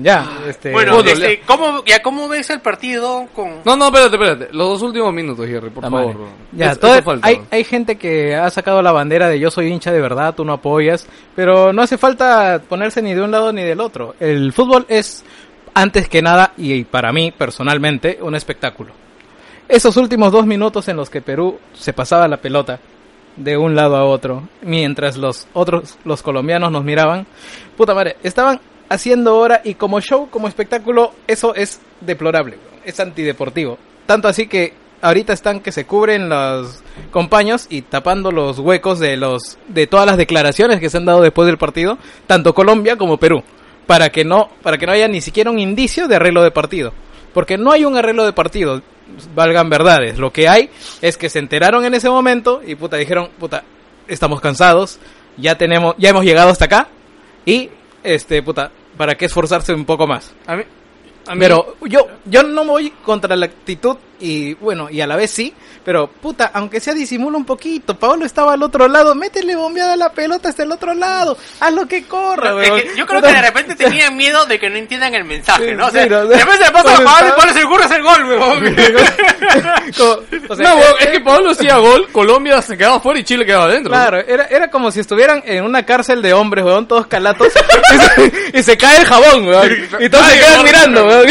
Ya, este... Bueno, este, ya. ¿cómo, ya, ¿cómo ves el partido con...? No, no, espérate, espérate. Los dos últimos minutos, Jerry, por Ah, favor. Ya, Es- todo- falta, hay, hay gente que ha sacado la bandera de yo soy hincha de verdad, tú no apoyas, pero no hace falta ponerse ni de un lado ni del otro. El fútbol es, antes que nada, y para mí personalmente, un espectáculo. Esos últimos dos minutos en los que Perú se pasaba la pelota de un lado a otro, mientras los otros, los colombianos nos miraban, puta madre, estaban haciendo hora y como show, como espectáculo, eso es deplorable, es antideportivo. Tanto así que ahorita están que se cubren los compaños y tapando los huecos de los de todas las declaraciones que se han dado después del partido, tanto Colombia como Perú, para que no para que no haya ni siquiera un indicio de arreglo de partido, porque no hay un arreglo de partido, valgan verdades, lo que hay es que se enteraron en ese momento y puta dijeron, puta, estamos cansados, ya tenemos ya hemos llegado hasta acá y este puta, ¿para qué esforzarse un poco más? A mí, a mí- Pero yo, yo no voy contra la actitud y bueno, y a la vez sí, pero puta, aunque sea disimula un poquito, Pablo estaba al otro lado, métele bombeada la pelota hasta el otro lado, haz lo que corra, Es weón. que yo creo que de repente tenían miedo de que no entiendan el mensaje, ¿no? O sea, Sí, no, de repente le pasa a ¿dónde Pablo y? Pablo se le ocurre hacer gol, weón. O sea, no, weón, eh, es que Pablo hacía gol, Colombia se quedaba fuera y Chile quedaba adentro. Claro, era, era como si estuvieran en una cárcel de hombres, weón, todos calatos, y, se, y se cae el jabón, weón, y todos se quedan mirando, weón.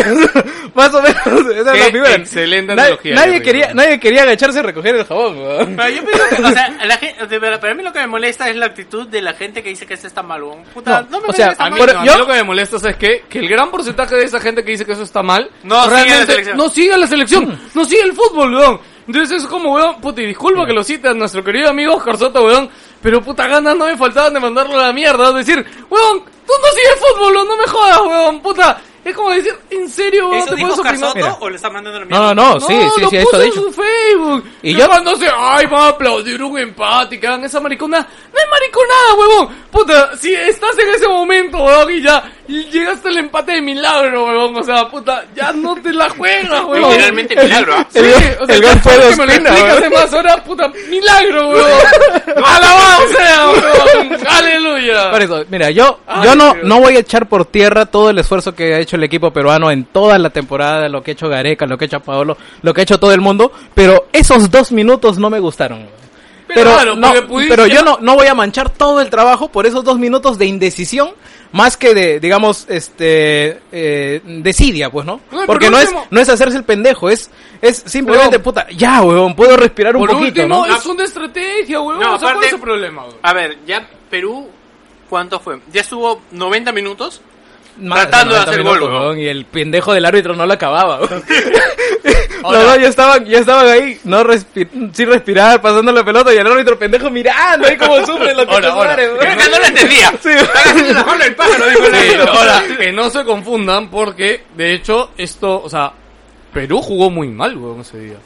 Más o menos, esa es Qué la figura. excelente analogía, nadie quería, nadie quería agacharse a recoger el jabón, weón. Pero yo pienso que, o sea, la gente, de verdad, para mí lo que me molesta es la actitud de la gente que dice que esto está mal, weón. Puta, No, no, me o sea, que está A mí, mal. Pero a mí yo- lo que me molesta es que, que el gran porcentaje de esa gente que dice que eso está mal No sigue la selección. no sigue la selección, no sigue el fútbol, weón. Entonces es como, weón, puta, y disculpa que lo cite a nuestro querido amigo Oscar Soto, weón, pero puta ganas no me faltaban de mandarlo a la mierda, es decir, weón, tú no sigues fútbol, weón, no me jodas, weón, puta. Es como decir, en serio, ¿Eso te dijo Mira. o le está mandando la No, mierda? no, no, sí, sí, lo sí, eso puso en dicho. su Facebook. Y yo- yo cuando se, ay, va a aplaudir un empate y que hagan esa maricona. No es mariconada, huevón. Puta, si estás en ese momento, huevón, y ya llegaste al empate de milagro, huevón. O sea, puta, ya no te la juegas, huevón. Literalmente milagro, ¿ah? Sí, o sea, el gol fue que me lo explicas hace más horas, puta, milagro, huevón. Alabado sea, huevón. Aleluya. Por eso, mira, yo, Ay, yo no, Dios. no voy a echar por tierra todo el esfuerzo que ha hecho el equipo peruano en toda la temporada, lo que ha hecho Gareca, lo que ha hecho Paolo, lo que ha hecho todo el mundo, pero esos dos minutos no me gustaron. Pero claro, no, porque pudiste- pero yo no, no voy a manchar todo el trabajo por esos dos minutos de indecisión, más que de, digamos, este, eh, desidia, pues, ¿no? Porque por no es, no es hacerse el pendejo, es, es simplemente, puta, ya, huevón, puedo respirar un Por poquito, último, ¿no? es una estrategia, huevón. No, o sea, ¿cuál aparte- es el problema? A ver, ya Perú, ¿cuánto fue? Ya estuvo 90 minutos. Más Tratando de 90 hacer minutos, gol, huevón. huevón, Y el pendejo del árbitro no lo acababa, huevón. Los dos ya estaban, ya estaban ahí, no respi- sin respirar, pasando la pelota y el árbitro pendejo mirando ahí como sufre los madre, Creo que no lo entendía. Sí. La del pájaro, dijo el que no se confundan porque, de hecho, esto, o sea, Perú jugó muy mal, weón, ese día.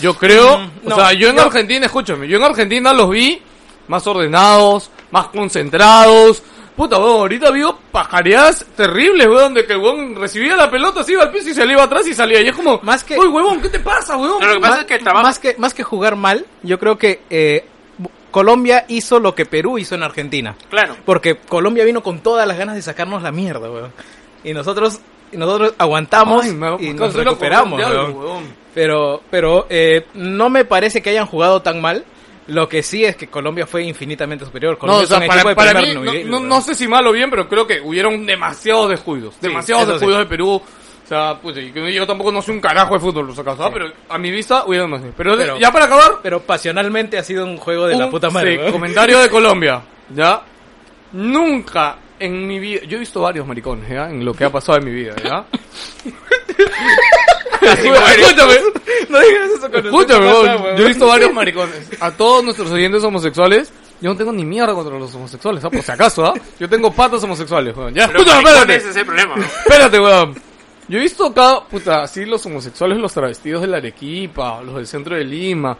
Yo creo, Mm, o sea, yo en Argentina, escúchame, yo en Argentina los vi más ordenados, más concentrados. Puta, weón, ahorita vio pajareadas terribles, weón, de que el weón recibía la pelota, se iba al piso y se le iba atrás y salía. Y es como, Más que- uy, huevón, ¿qué te pasa, weón? Pero lo que pasa es que. Más que, más que jugar mal, yo creo que eh, Colombia hizo lo que Perú hizo en Argentina. Claro. Porque Colombia vino con todas las ganas de sacarnos la mierda, weón. Y nosotros, y nosotros aguantamos Ay, me- y nos recuperamos, weón. weón. Pero, pero eh, no me parece que hayan jugado tan mal. Lo que sí es que Colombia fue infinitamente superior. No, Colombia o sea, es un para, equipo de para primer mí, no, nivel, no, weón. no sé si mal o bien, pero creo que hubieron demasiados descuidos. demasiados sí. descuidos de Perú. O sea, pues yo tampoco no soy un carajo de fútbol, los acaso, ¿ah? pero a mi vista hubieron demasiados. Pero, ya para acabar, Pero pasionalmente ha sido un juego de la puta madre. sí, weón. comentario de Colombia, ¿ya? Nunca en mi vida, yo he visto varios maricones, ¿ya? En lo que ha pasado en mi vida, ¿ya? Escúchame, No digas eso con Escúchame, weón. yo he visto varios maricones. A todos nuestros oyentes homosexuales, yo no tengo ni mierda contra los homosexuales, ¿ah? Por si acaso, ¿ah? Yo tengo patas homosexuales, weón. Ya, Pero maricones, espérate. ese es el problema. ¿no? Espérate, weón. Yo he visto acá, puta, así los homosexuales, los travestidos de la Arequipa, los del centro de Lima.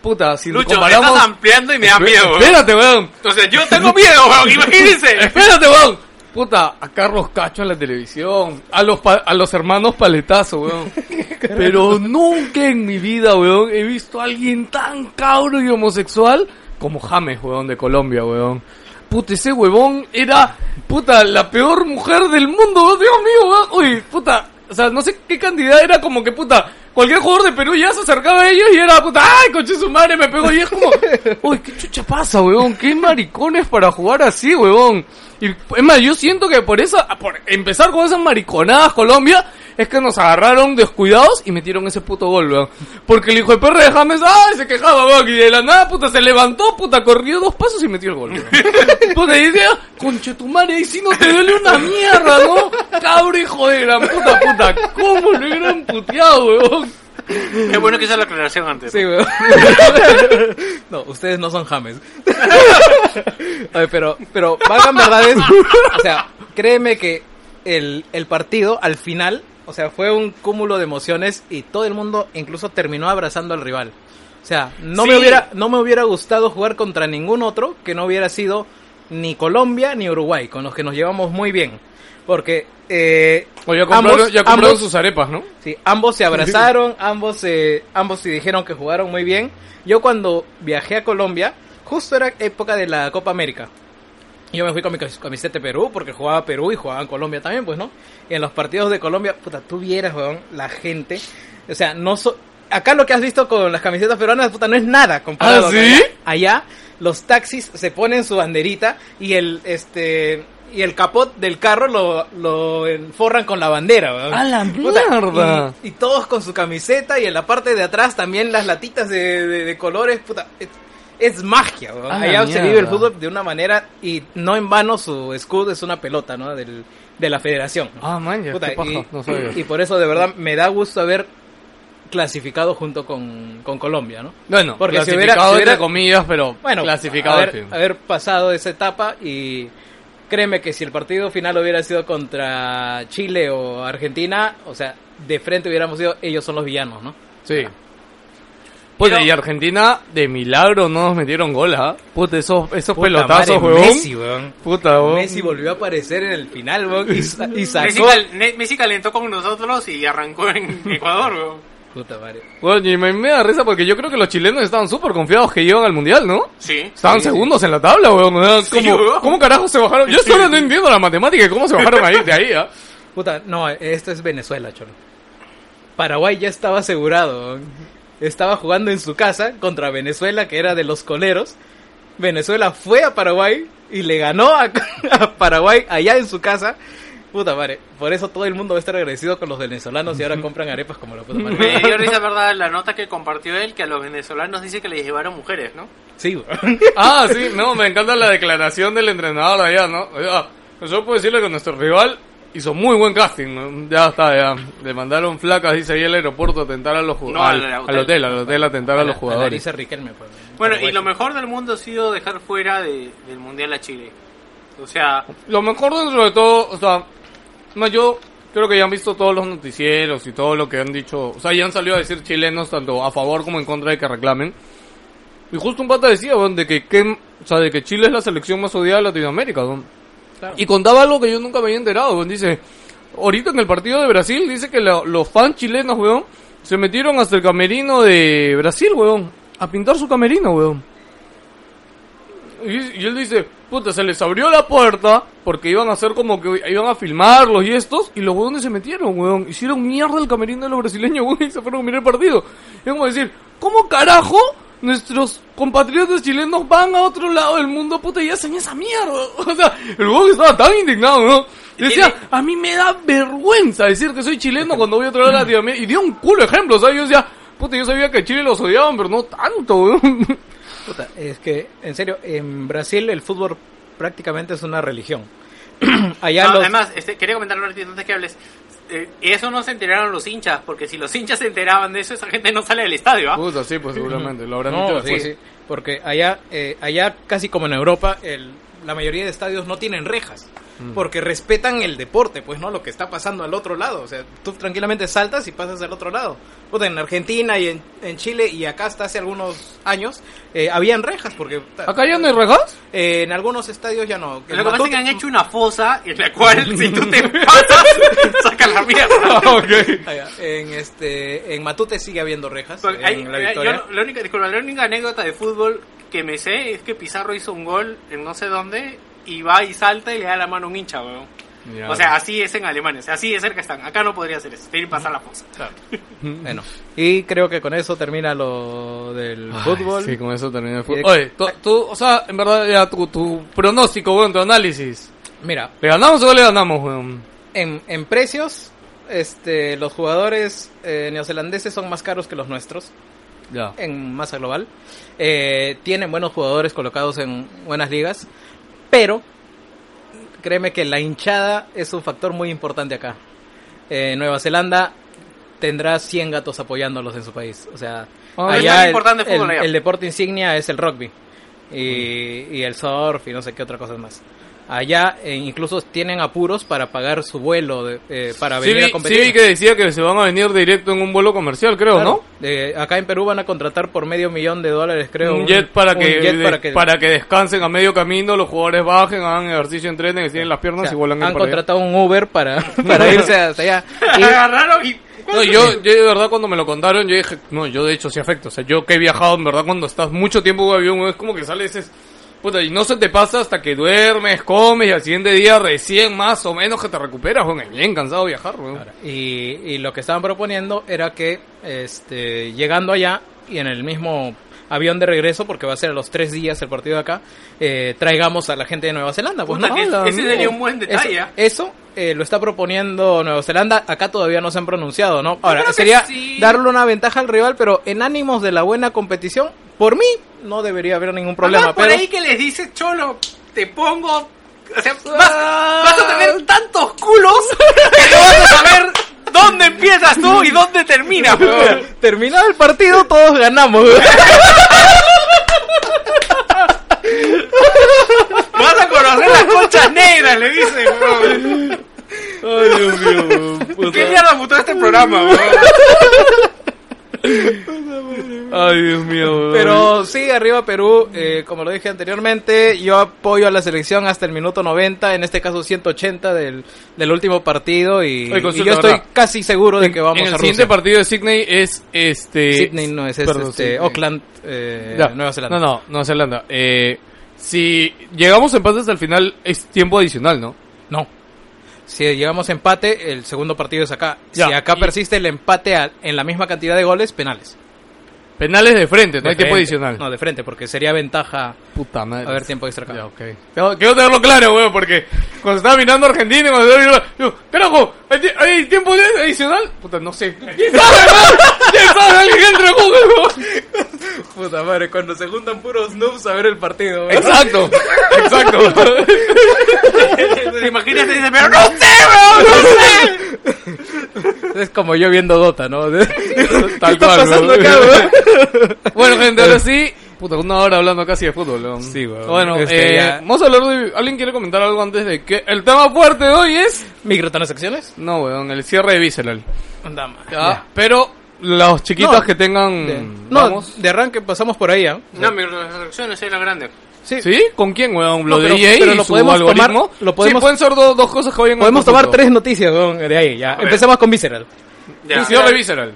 Puta, si Lucho, comparamos... estás ampliando y me da miedo, weón. Espérate, weón. Entonces yo tengo miedo, weón, imagínense. Espérate, weón. Puta, a Carlos Cacho en la televisión, a los pa- a los hermanos Paletazo, weón. Pero nunca en mi vida, weón, he visto a alguien tan cabro y homosexual como James, weón, de Colombia, weón. Puta, ese huevón era, puta, la peor mujer del mundo, weón. Dios mío, weón. Uy, puta, o sea, no sé qué cantidad era como que, puta, cualquier jugador de Perú ya se acercaba a ellos y era, puta, ay, coche su madre, me pegó. Y es como, uy, qué chucha pasa, weón, qué maricones para jugar así, weón. Y es más, yo siento que por esa, por empezar con esas mariconadas Colombia, es que nos agarraron descuidados y metieron ese puto gol, weón. Porque el hijo de perra de James, ay, se quejaba, weón, y de la nada, puta, se levantó, puta, corrió dos pasos y metió el gol, weón. Puta, y decía, conche tu madre, y si no te duele una mierda, ¿no? Cabro hijo de gran puta, puta, ¿cómo lo hubieran puteado, weón? Es bueno que hice la aclaración antes. Sí, weón. no, ustedes no son James. A ver, pero, pero, valgan verdades. O sea, créeme que el, el partido, al final, o sea, fue un cúmulo de emociones y todo el mundo incluso terminó abrazando al rival. O sea, no Sí. me hubiera, no me hubiera gustado jugar contra ningún otro que no hubiera sido ni Colombia ni Uruguay, con los que nos llevamos muy bien. Porque, eh, O ya compraron, ambos- ya compraron ambos- sus arepas, ¿no? Sí, ambos se abrazaron, ambos se, ambos se dijeron que jugaron muy bien. Yo cuando viajé a Colombia, justo era época de la Copa América. Yo me fui con mi camiseta de Perú porque jugaba Perú y jugaba en Colombia también, pues, ¿no? Y en los partidos de Colombia, puta, tú vieras, weón, la gente. O sea, no so- acá lo que has visto con las camisetas peruanas, puta, no es nada comparado. ¿Ah, sí? Allá, Allá, los taxis se ponen su banderita y el, este, y el capot del carro lo, lo forran con la bandera, weón. ¡A la mierda! y, y todos con su camiseta y en la parte de atrás también las latitas de, de- de colores, puta, es, magia, weón. A la Allá se vive el fútbol de una manera y no en vano su escudo es una pelota, ¿no? Del, de la federación. ¿no? Ah, man, Puta, qué y, no por eso de verdad me da gusto haber clasificado junto con, con Colombia, ¿no? Bueno, Porque si clasificado hubiera- si hubiera- entre comillas, pero Bueno, clasificado haber, haber pasado esa etapa y créeme que si el partido final hubiera sido contra Chile o Argentina, o sea, de frente hubiéramos sido ellos son los villanos, ¿no? Sí. Puta, Pero- y Argentina, de milagro, no nos metieron gol, ¿ah? Puta, esos, esos Puta pelotazos, madre, weón. Messi, weón. Puta, weón. Messi volvió a aparecer en el final, weón, y, sa- y Messi, sacó... cal- Messi calentó con nosotros y arrancó en Ecuador, weón. Puta madre. Weón, y me, me da risa porque yo creo que los chilenos estaban súper confiados que iban al mundial, ¿no? Sí. Estaban Sí, segundos en la tabla, weón. Sí, ¿Cómo, weón. ¿Cómo carajo se bajaron? Yo solo no entiendo la matemática y cómo se bajaron ahí, de ahí, ¿ah? Puta, no, esto es Venezuela, cholo. Paraguay ya estaba asegurado. weón. Estaba jugando en su casa contra Venezuela, que era de los coleros. Venezuela fue a Paraguay y le ganó a, a Paraguay allá en su casa. Puta madre, por eso todo el mundo va a estar agradecido con los venezolanos y ahora compran arepas como la puta Me madre. dio risa, verdad, la nota que compartió él, que a los venezolanos dice que le llevaron mujeres, ¿no? Sí. Ah, sí, no, me encanta la declaración del entrenador allá, ¿no? Yo puedo decirle que nuestro rival hizo muy buen casting. ¿no? Ya está, ya. Le mandaron flacas, dice ahí al aeropuerto, a tentar a los No, jugadores. al al, hotel. al hotel, a tentar a, los jugadores. Dice Riquelme, pues. Bueno, y lo mejor del mundo ha sido dejar fuera de- del Mundial a Chile. O sea, Lo mejor dentro de todo, o sea, no, yo creo que ya han visto todos los noticieros y todo lo que han dicho, o sea, ya han salido a decir chilenos tanto a favor como en contra de que reclamen. Y justo un pata decía, weón, de que, que- o sea, de que Chile es la selección más odiada de Latinoamérica, weón. Y contaba algo que yo nunca me había enterado. Dice, ahorita en el partido de Brasil, dice que los fans chilenos, weón, se metieron hasta el camerino de Brasil, weón, a pintar su camerino, weón. Y, y él dice, puta, se les abrió la puerta porque iban a hacer como que iban a filmarlos y estos, y los huevones se metieron, weón. Hicieron mierda el camerino de los brasileños, weón, y se fueron a mirar el partido. Y es como decir, ¿cómo carajo nuestros compatriotas chilenos van a otro lado del mundo, puta, y hacen esa mierda? O sea, el huevón estaba tan indignado, ¿no? Y decía, Tiene- a mí me da vergüenza decir que soy chileno cuando voy a otro lado de Latinoamérica. Y dio un culo ejemplo, ¿sabes? Yo decía, puta, yo sabía que a Chile los odiaban, pero no tanto, weón. Puta, es que, en serio, en Brasil el fútbol prácticamente es una religión. Allá no, los... además, este, quería comentar antes que hables. Eh, eso no se enteraron los hinchas, porque si los hinchas se enteraban de eso, esa gente no sale del estadio, ¿ah? Puta, sí, pues seguramente, lo habrán No, dicho sí, después. sí, porque allá, eh, allá casi como en Europa, el, la mayoría de estadios no tienen rejas, Mm. porque respetan el deporte, pues no lo que está pasando al otro lado, o sea, tú tranquilamente saltas y pasas al otro lado. Puta, en Argentina y en, en Chile y acá hasta hace algunos años eh, habían rejas, porque ¿Acá ya no hay rejas? eh, en algunos estadios ya no. Lo que pasa es que han hecho una fosa en la cual si tú te pasas, sacan la mierda. ok. Allá, en este en Matute sigue habiendo rejas Porque en hay- la yo Victoria. no- la, única, disculpa, la única anécdota de fútbol que me sé es que Pizarro hizo un gol en no sé dónde y va y salta y le da la mano a un hincha, weón. Ya. O sea, así es en Alemania, o sea, así de cerca están. Acá no podría ser eso, tienen que pasar la fosa. Bueno, y creo que con eso termina lo del Ay, fútbol. Sí, con eso termina el fútbol. Oye, tú, tú, o sea, en verdad, ya tu, tu pronóstico, weón, tu análisis. Mira, ¿Le ganamos o no le ganamos, weón? en, en precios, este, los jugadores eh, neozelandeses son más caros que los nuestros Ya. en masa global. Eh, tienen buenos jugadores colocados en buenas ligas, pero créeme que la hinchada es un factor muy importante acá. Eh, Nueva Zelanda tendrá 100 gatos apoyándolos en su país. O sea, es allá el, importante el fútbol el- el deporte insignia es el rugby y, y el surf y no sé qué otra cosa más. Allá eh, incluso tienen apuros para pagar su vuelo de- eh, para venir a competir. sí que decía que se van a venir directo en un vuelo comercial, creo, Claro. ¿no? Eh, acá en Perú van a contratar por medio millón de dólares, creo. un jet para un que, jet de- para que- para que descansen a medio camino, los jugadores bajen, hagan ejercicio, entrenen, tienen las o piernas sea, y vuelan han allá. contratado un Uber para, para irse hasta allá. Y- Agarraron y... No, yo, yo de verdad cuando me lo contaron, yo dije, no, yo de hecho sí afecto. O sea, yo que he viajado, en verdad, cuando estás mucho tiempo en avión, es como que sales, es, puta, y no se te pasa hasta que duermes, comes, y al siguiente día recién más o menos que te recuperas, weón. Es bien cansado de viajar, weón. Y, y lo que estaban proponiendo era que este, llegando allá y en el mismo avión de regreso, porque va a ser a los tres días el partido de acá, eh, traigamos a la gente de Nueva Zelanda. Pues Puta, no, que la- ese sería un buen detalle, Eso, ¿ah? eso, eh, lo está proponiendo Nueva Zelanda. Acá todavía no se han pronunciado, ¿no? Ahora, sería sí. darle una ventaja al rival, pero en ánimos de la buena competición, por mí no debería haber ningún problema. Además, por pero ahí que les dice, cholo, te pongo... O sea, vas, vas a tener tantos culos que no vas a saber dónde empiezas tú y dónde terminas, weón. terminado el partido, todos ganamos. Vas a conocer las conchas negras, le dice. Ay, Dios mío. ¿Qué mierda puto este programa, weón? Ay, Dios mío. Pero sí, arriba Perú, eh, como lo dije anteriormente, yo apoyo a la selección hasta el minuto 90, en este caso 180 del, del último partido y, Oye, y consulta, yo estoy ¿verdad? casi seguro de que vamos en el a siguiente partido de Sydney es este. Sydney no es, es Perdón, este, Sydney. Auckland, eh, Ya. Nueva Zelanda. No, no, Nueva Zelanda. Eh, si llegamos a empate hasta el final, es tiempo adicional, ¿no? No. Si llegamos a empate, el segundo partido es acá. Ya, Si acá persiste el empate a- en la misma cantidad de goles, penales. Penales de frente, no De hay tiempo adicional. No, de frente, porque sería ventaja Puta madre. a ver tiempo extra. Ya, ok. Tengo- Quiero tenerlo claro, weón, porque cuando estaba mirando Argentina cuando estaba mirando, yo, carajo, ¿hay, hay tiempo adicional? Puta, no sé. ¿Quién sabe, weón? ¿Quién sabe? Alguien entre Google, weón. Puta madre, cuando se juntan puros noobs a ver el partido. Exacto, exacto. ¿Te imaginas? Y dice, pero no sé, weón. Es como yo viendo Dota, ¿no? Tal ¿Qué está cual, pasando weón. acá, weón? Bueno, gente, ahora sí. Puta, una hora hablando casi de fútbol, weón. Sí, weón. Bueno, Este, eh, ya. vamos a hablar de... ¿Alguien quiere comentar algo antes de que... El tema fuerte de hoy es... ¿Microtransacciones? No, weón, el cierre de Visceral. Anda, ma. Ya, Ya. Pero los chiquitos No, que tengan... De- no, vamos. de arranque pasamos por ahí, ¿ah? No, mi transacción es la grande. Sí. ¿Sí? ¿Con quién, weón? ¿Lo No, de pero- EA pero y lo su podemos algoritmo? tomar- lo podemos- Sí, pueden ser do- dos cosas que vayan en Podemos tomar tres noticias weón, de ahí, ya. Empezamos con Visceral. Ya. Cierre de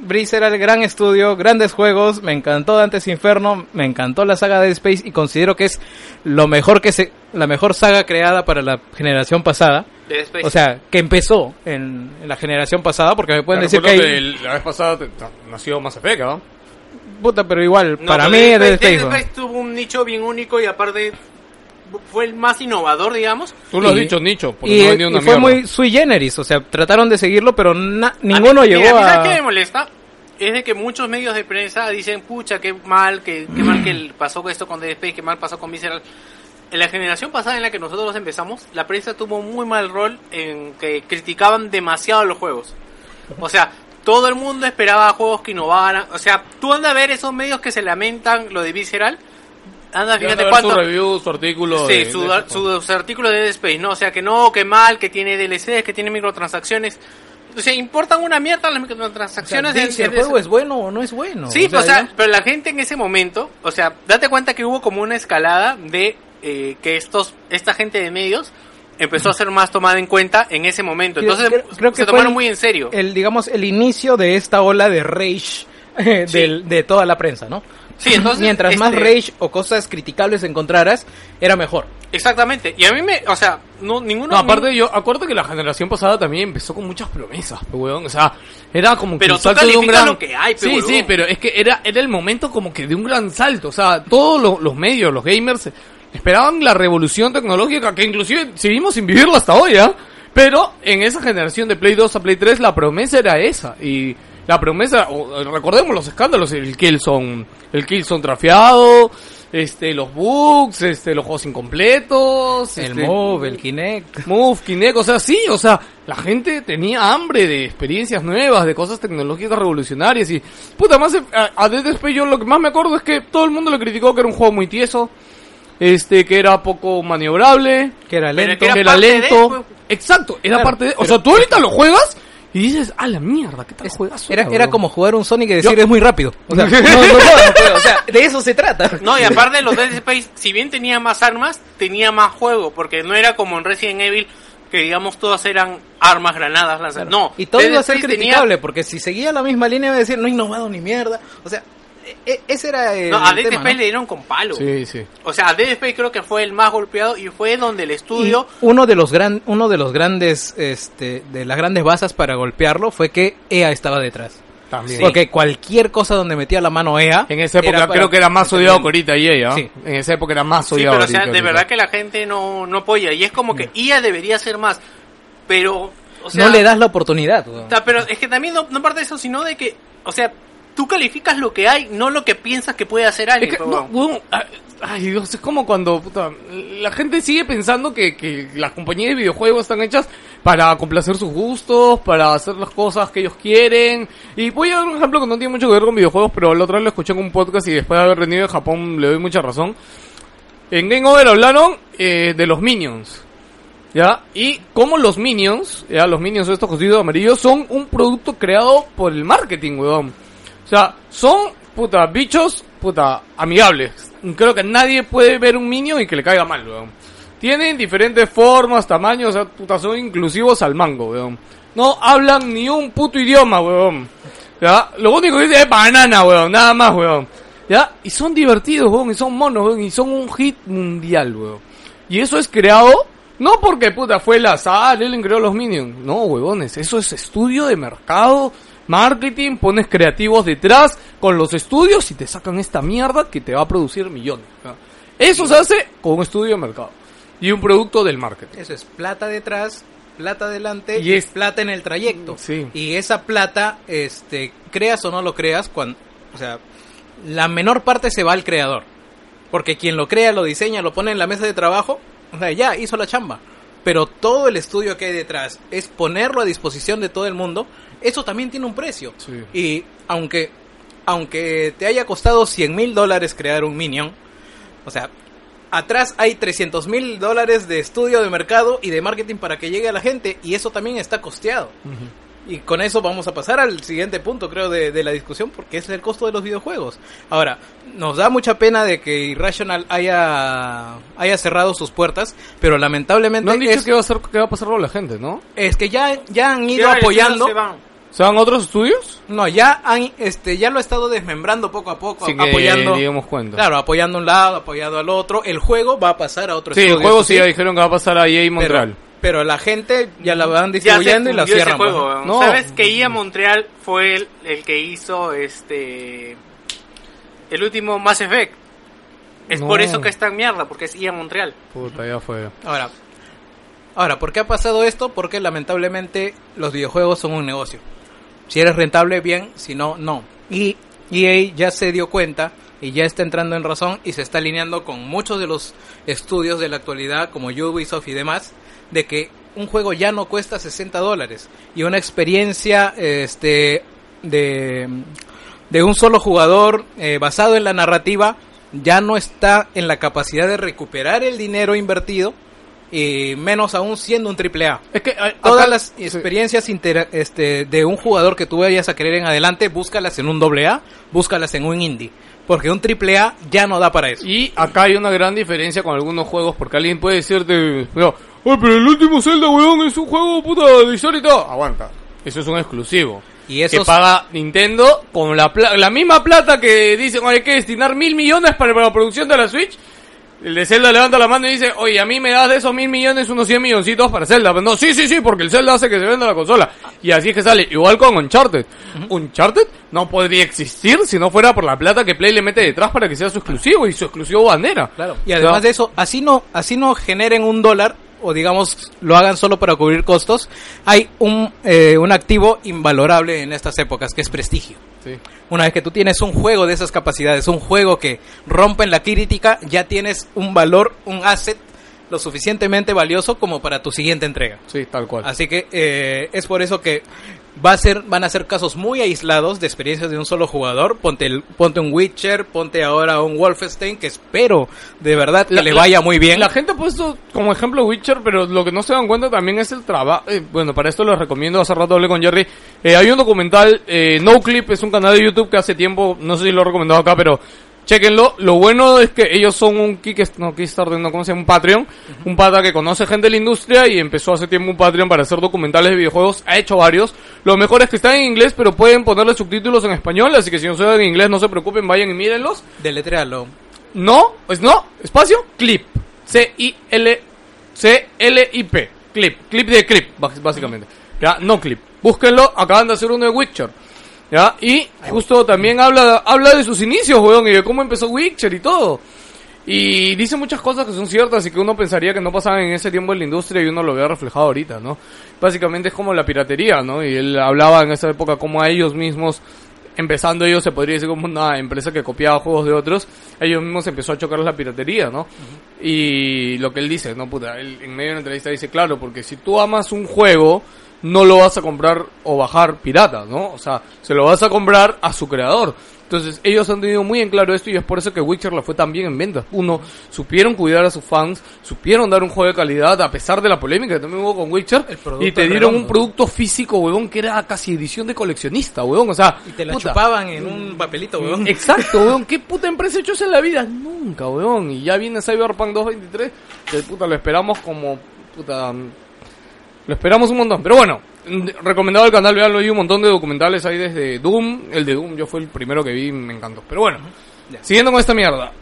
Visceral. Gras Visceral, gran estudio, grandes juegos, me encantó Dantes Inferno, me encantó la saga de Space y considero que es lo mejor que se, la mejor saga creada para la generación pasada. De Space. O sea, que empezó en, en la generación pasada, porque me pueden decir que hay... el- la vez pasada nació Mass Effect, ¿no? Puta, pero igual, No, para pero mí Dead Dead. Space tuvo un nicho bien único y aparte fue el más innovador, digamos. Tú lo has Y- dicho, Nicho, porque Y, no vendió una y fue mierda. muy sui generis, o sea, trataron de seguirlo, pero na- ninguno A mí- llegó mira, a... ¿sabes qué me molesta? Es de que muchos medios de prensa dicen, pucha, qué mal, qué, qué mal que pasó esto con Space, qué mal pasó con Visceral. En la generación pasada en la que nosotros empezamos, la prensa tuvo muy mal rol en que criticaban demasiado los juegos. O sea, todo el mundo esperaba juegos que innovaran. O sea, tú anda a ver esos medios que se lamentan lo de Visceral. Anda, fíjate cuánto. su review, su artículo. Sí, de- su- de- sus artículos de Dead Space, ¿no? O sea, que no, que mal, que tiene DLCs, que tiene microtransacciones. O sea, importan una mierda las O sea, microtransacciones. en- si el juego es bueno o no es bueno. Sí, o sea, ya- pero la gente en ese momento, o sea, date cuenta que hubo como una escalada de eh, que estos, esta gente de medios empezó a ser más tomada en cuenta en ese momento. Entonces, creo- creo que se tomaron el- muy en serio. el digamos el inicio de esta ola de rage eh, Sí. del- de toda la prensa, ¿no? Sí, entonces, Mientras más este- rage o cosas criticables encontraras, era mejor. Exactamente. Y a mí me, o sea, no, ninguno... No, aparte yo, acuerdo que la generación pasada también empezó con muchas promesas, weón. O sea, era como que Pero un tú salto de un gran... lo que hay, Sí, sí, pero es que era, era el momento como que de un gran salto. O sea, todos los, los medios, los gamers, esperaban la revolución tecnológica que inclusive seguimos sin vivirla hasta hoy, ¿ah? Pero en esa generación de Play 2 a Play 3 la promesa era esa. Y la promesa, o- recordemos los escándalos, el Killzone, el Killzone trafiado, este, los bugs, este, los juegos incompletos, El este, Move, el Kinect. Move, Kinect, o sea, sí, o sea, la gente tenía hambre de experiencias nuevas, de cosas tecnológicas revolucionarias y, puta, más a, a Dead Space yo lo que más me acuerdo es que todo el mundo le criticó que era un juego muy tieso, este, que era poco maniobrable, Que era lento. que que era de, lento, pues. exacto, era Claro, parte de, o pero- sea, tú ahorita lo juegas y dices, a la mierda, ¿qué tal juegas? Era, era como jugar un Sonic y decir Yo- es muy rápido. O sea, no, no. O sea, de eso se trata. No, y aparte los Dead Space, si bien tenía más armas, tenía más juego, porque no era como en Resident Evil, que digamos todas eran armas, granadas, lanzas. No, Y todo Dead iba a ser Space tenía- criticable, porque si seguía la misma línea iba a decir no he innovado ni mierda. O sea, ese era el No, a Dead tema, Space ¿no? le dieron con palo. Sí, sí. O sea, a Dead Space creo que fue el más golpeado y fue donde el estudio... Y uno de los gran, uno de los grandes, este, de las grandes basas para golpearlo fue que EA estaba detrás. También. Porque cualquier cosa donde metía la mano EA. En esa época creo que era más odiado que ahorita EA. Sí. En esa época era más Sí, odiado. pero o sea, ahorita, de ahorita. verdad que la gente no, no apoya. Y es como que IA debería ser más. Pero, o sea... no le das la oportunidad. pero es que también no, no parte de eso, sino de que, o sea, tú calificas lo que hay, no lo que piensas que puede hacer alguien. Es que, no, ay, Dios, es como cuando puta, la gente sigue pensando que, que las compañías de videojuegos están hechas para complacer sus gustos, para hacer las cosas que ellos quieren. Y voy a dar un ejemplo que no tiene mucho que ver con videojuegos, pero la otra vez lo escuché en un podcast y después de haber venido de Japón le doy mucha razón. En Game Over hablaron eh, de los Minions. ¿Ya? Y como los Minions, ya, los Minions estos cositos amarillos, son un producto creado por el marketing, weón. O sea, son, puta, bichos, puta, amigables. Creo que nadie puede ver un Minion y que le caiga mal, weón. Tienen diferentes formas, tamaños, o sea, puta, son inclusivos al mango, weón. No hablan ni un puto idioma, weón. ¿Ya? Lo único que dice es banana, weón, nada más, weón. ¿Ya? Y son divertidos, weón, y son monos, weón, y son un hit mundial, weón. Y eso es creado, no porque, puta, fue la azar, él creó los Minions. No, huevones, eso es estudio de mercado, marketing, pones creativos detrás con los estudios y te sacan esta mierda que te va a producir millones. Eso se hace con un estudio de mercado y un producto del marketing. Eso es plata detrás, plata adelante Y es- es plata en el trayecto. Sí. Y esa plata, este, creas o no lo creas, cuando, o sea, la menor parte se va al creador. Porque quien lo crea, lo diseña, lo pone en la mesa de trabajo, o sea, ya hizo la chamba. pero todo el estudio que hay detrás es ponerlo a disposición de todo el mundo, eso también tiene un precio. Sí. Y aunque, aunque te haya costado 100 mil dólares crear un Minion, o sea, atrás hay 300 mil dólares de estudio de mercado y de marketing para que llegue a la gente, y eso también está costeado. Y con eso vamos a pasar al siguiente punto, creo, de, de la discusión, porque es el costo de los videojuegos. Ahora, nos da mucha pena de que Irrational haya, haya cerrado sus puertas, pero lamentablemente No han dicho es, qué va a hacer, qué va a pasar con la gente, ¿no? es que ya, ya han ido Ya, apoyando. Se van. ¿Se van a otros estudios? No, ya han, este, ya lo ha estado desmembrando poco a poco, Sin que apoyando. digamos cuenta. Claro, apoyando a un lado, apoyando al otro. El juego va a pasar a otro Sí, el estudio, juego eso sí ya dijeron que va a pasar a EA Montreal. pero, pero la gente ya la van Ya se distribuyendo y la cierran. juego, pues. No. ¿Sabes que IA Montreal fue el, el que hizo este el último Mass Effect? Es No. por eso que está en mierda, porque es IA Montreal. Puta, ya fue. Ahora, ahora, ¿por qué ha pasado esto? Porque lamentablemente los videojuegos son un negocio. Si eres rentable, bien, si no, no. Y EA ya se dio cuenta y ya está entrando en razón y se está alineando con muchos de los estudios de la actualidad, como Ubisoft y demás, de que un juego ya no cuesta 60 dólares y una experiencia este, de, de un solo jugador eh, basado en la narrativa ya no está en la capacidad de recuperar el dinero invertido y menos aún siendo un triple A. Es que Todas acá- las sí. experiencias intera- este, de un jugador que tú vayas a querer en adelante, búscalas en un doble A, búscalas en un indie. Porque un triple A ya no da para eso. Y acá hay una gran diferencia con algunos juegos, porque alguien puede decirte, pero el último Zelda, weón, es un juego puta de historia y todo. Aguanta. Eso es un exclusivo. Y Que esos, paga Nintendo con la, pla- la misma plata que dicen, "Oye, hay que destinar mil millones para la producción de la Switch. El de Zelda levanta la mano y dice, oye, a mí me das de esos mil millones unos 100 milloncitos para Zelda. Pero no, sí, sí, sí, porque el Zelda hace que se venda la consola. Y así es que sale. Igual con Uncharted. Uncharted no podría existir si no fuera por la plata que Play le mete detrás para que sea su exclusivo y su exclusivo bandera. Claro. Y además de eso, así no, así no generen un dólar o digamos lo hagan solo para cubrir costos, hay un, eh, un activo invalorable en estas épocas que es prestigio. Sí. Una vez que tú tienes un juego de esas capacidades, un juego que rompe en la crítica, ya tienes un valor, un asset lo suficientemente valioso como para tu siguiente entrega. Sí, tal cual. Así que eh, es por eso que va a ser, van a ser casos muy aislados de experiencias de un solo jugador. Ponte, el, ponte un Witcher, ponte ahora un Wolfenstein, que espero de verdad que La- le vaya muy bien. La gente ha puesto como ejemplo Witcher, pero lo que no se dan cuenta también es el trabajo. bueno, para esto les recomiendo, hace rato hablé con Jerry. Eh, hay un documental, eh, No Clip, es un canal de YouTube que hace tiempo, no sé si lo he recomendado acá, pero chequenlo. Lo bueno es que ellos son un Kickstarter, no, Kickstarter, no, ¿cómo se llama? Un Patreon. Un pata que conoce gente de la industria y empezó hace tiempo un Patreon para hacer documentales de videojuegos. Ha hecho varios. Lo mejor es que están en inglés, pero pueden ponerle subtítulos en español, así que si no saben inglés, no se preocupen, vayan y mírenlos. Deletréalo. No, pues no, espacio, clip. C-I-L, C-L-I-P. Clip, clip de clip, bás- básicamente. Ya, no clip. Búsquenlo, acaban de hacer uno de Witcher. Ya, y justo también habla, habla de sus inicios, weón, y de cómo empezó Witcher y todo. Y dice muchas cosas que son ciertas y que uno pensaría que no pasaban en ese tiempo en la industria y uno lo ve reflejado ahorita, ¿no? Básicamente es como la piratería, ¿no? Y él hablaba en esa época como a ellos mismos, empezando ellos se podría decir como una empresa que copiaba juegos de otros, ellos mismos empezó a chocar la piratería, ¿no? Y lo que él dice, no puta, él en medio de una entrevista dice, claro, porque si tú amas un juego, no lo vas a comprar o bajar pirata, ¿no? O sea, se lo vas a comprar a su creador. Entonces, ellos han tenido muy en claro esto y es por eso que Witcher le fue tan bien en ventas. Uno, supieron cuidar a sus fans, supieron dar un juego de calidad a pesar de la polémica que también hubo con Witcher El producto y te dieron un producto físico, huevón, que era casi edición de coleccionista, huevón. O sea, Y te la puta, chupaban en un papelito, weón. Exacto, weón. ¿Qué puta empresa hecho eso en la vida? Nunca, weón. Y ya viene Cyberpunk 223. Que puta, lo esperamos como. Puta. Lo esperamos un montón. Pero bueno, recomendado el canal, veanlo. Hay un montón de documentales ahí desde Doom. El de Doom, yo fue el primero que vi y me encantó. Pero bueno, Ya. siguiendo con esta mierda.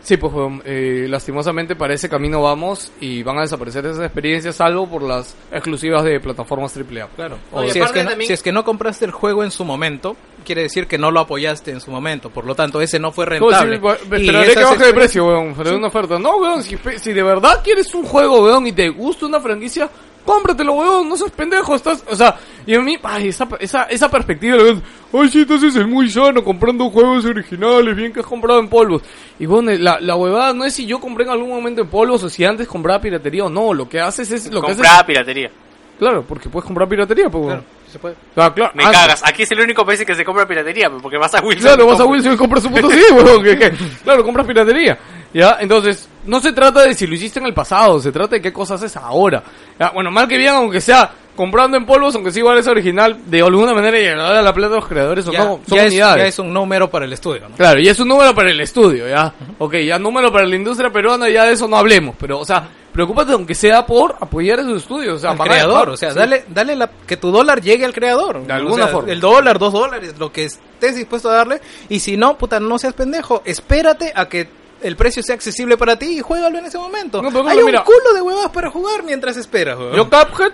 Sí, pues, weón, eh, lastimosamente para ese camino vamos y van a desaparecer esas experiencias, salvo por las exclusivas de plataformas AAA. Claro. Oye, si, es que no, también- si es que no compraste el juego en su momento, quiere decir que no lo apoyaste en su momento. Por lo tanto, ese no fue ¿Cómo rentable. Y va- esperaré que baje de precio, weón, a una oferta. No, weón, si, si de verdad quieres un juego, weón, y te gusta una franquicia, cómpratelo, weón, no seas pendejo, estás, o sea, y a mí, ay, esa, esa, esa perspectiva, ves, ay, sí, entonces es muy sano comprando juegos originales, bien que has comprado en polvos. Y bueno, la, la huevada no es si yo compré en algún momento en polvos o si antes compraba piratería o no, lo que haces es, lo que haces, Compraba piratería. claro, porque puedes comprar piratería, pues, Claro, weón. se puede. Ah, claro, Me ah, cagas. Aquí es el único país en que se compra piratería, pues, porque vas a Wilson. Claro, vas a. Wilson y compras su puto CD, weón. que- que- Claro, compras piratería. ¿Ya? Entonces, no se trata de si lo hiciste en el pasado, se trata de qué cosas haces ahora. ¿Ya? Bueno, mal que bien, aunque sea comprando en polvos, aunque sí igual es original, de alguna manera llegará a la plata de los creadores o Ya, no, son ya es, unidades. ya es un número para el estudio, ¿no? Claro, y es un número para el estudio, ¿ya? Ok, ya número para la industria peruana, ya de eso no hablemos, pero, o sea, preocúpate aunque sea por apoyar esos estudios, o sea, al creador, o sea, sí. dale, dale la, que tu dólar llegue al creador. De alguna O sea, forma. El dólar, dos dólares, lo que estés dispuesto a darle. Y si no, puta, no seas pendejo. Espérate a que el precio sea accesible para ti y juégalo en ese momento. No, pero Hay un mira- culo de huevas para jugar mientras esperas, weón. Yo Cuphead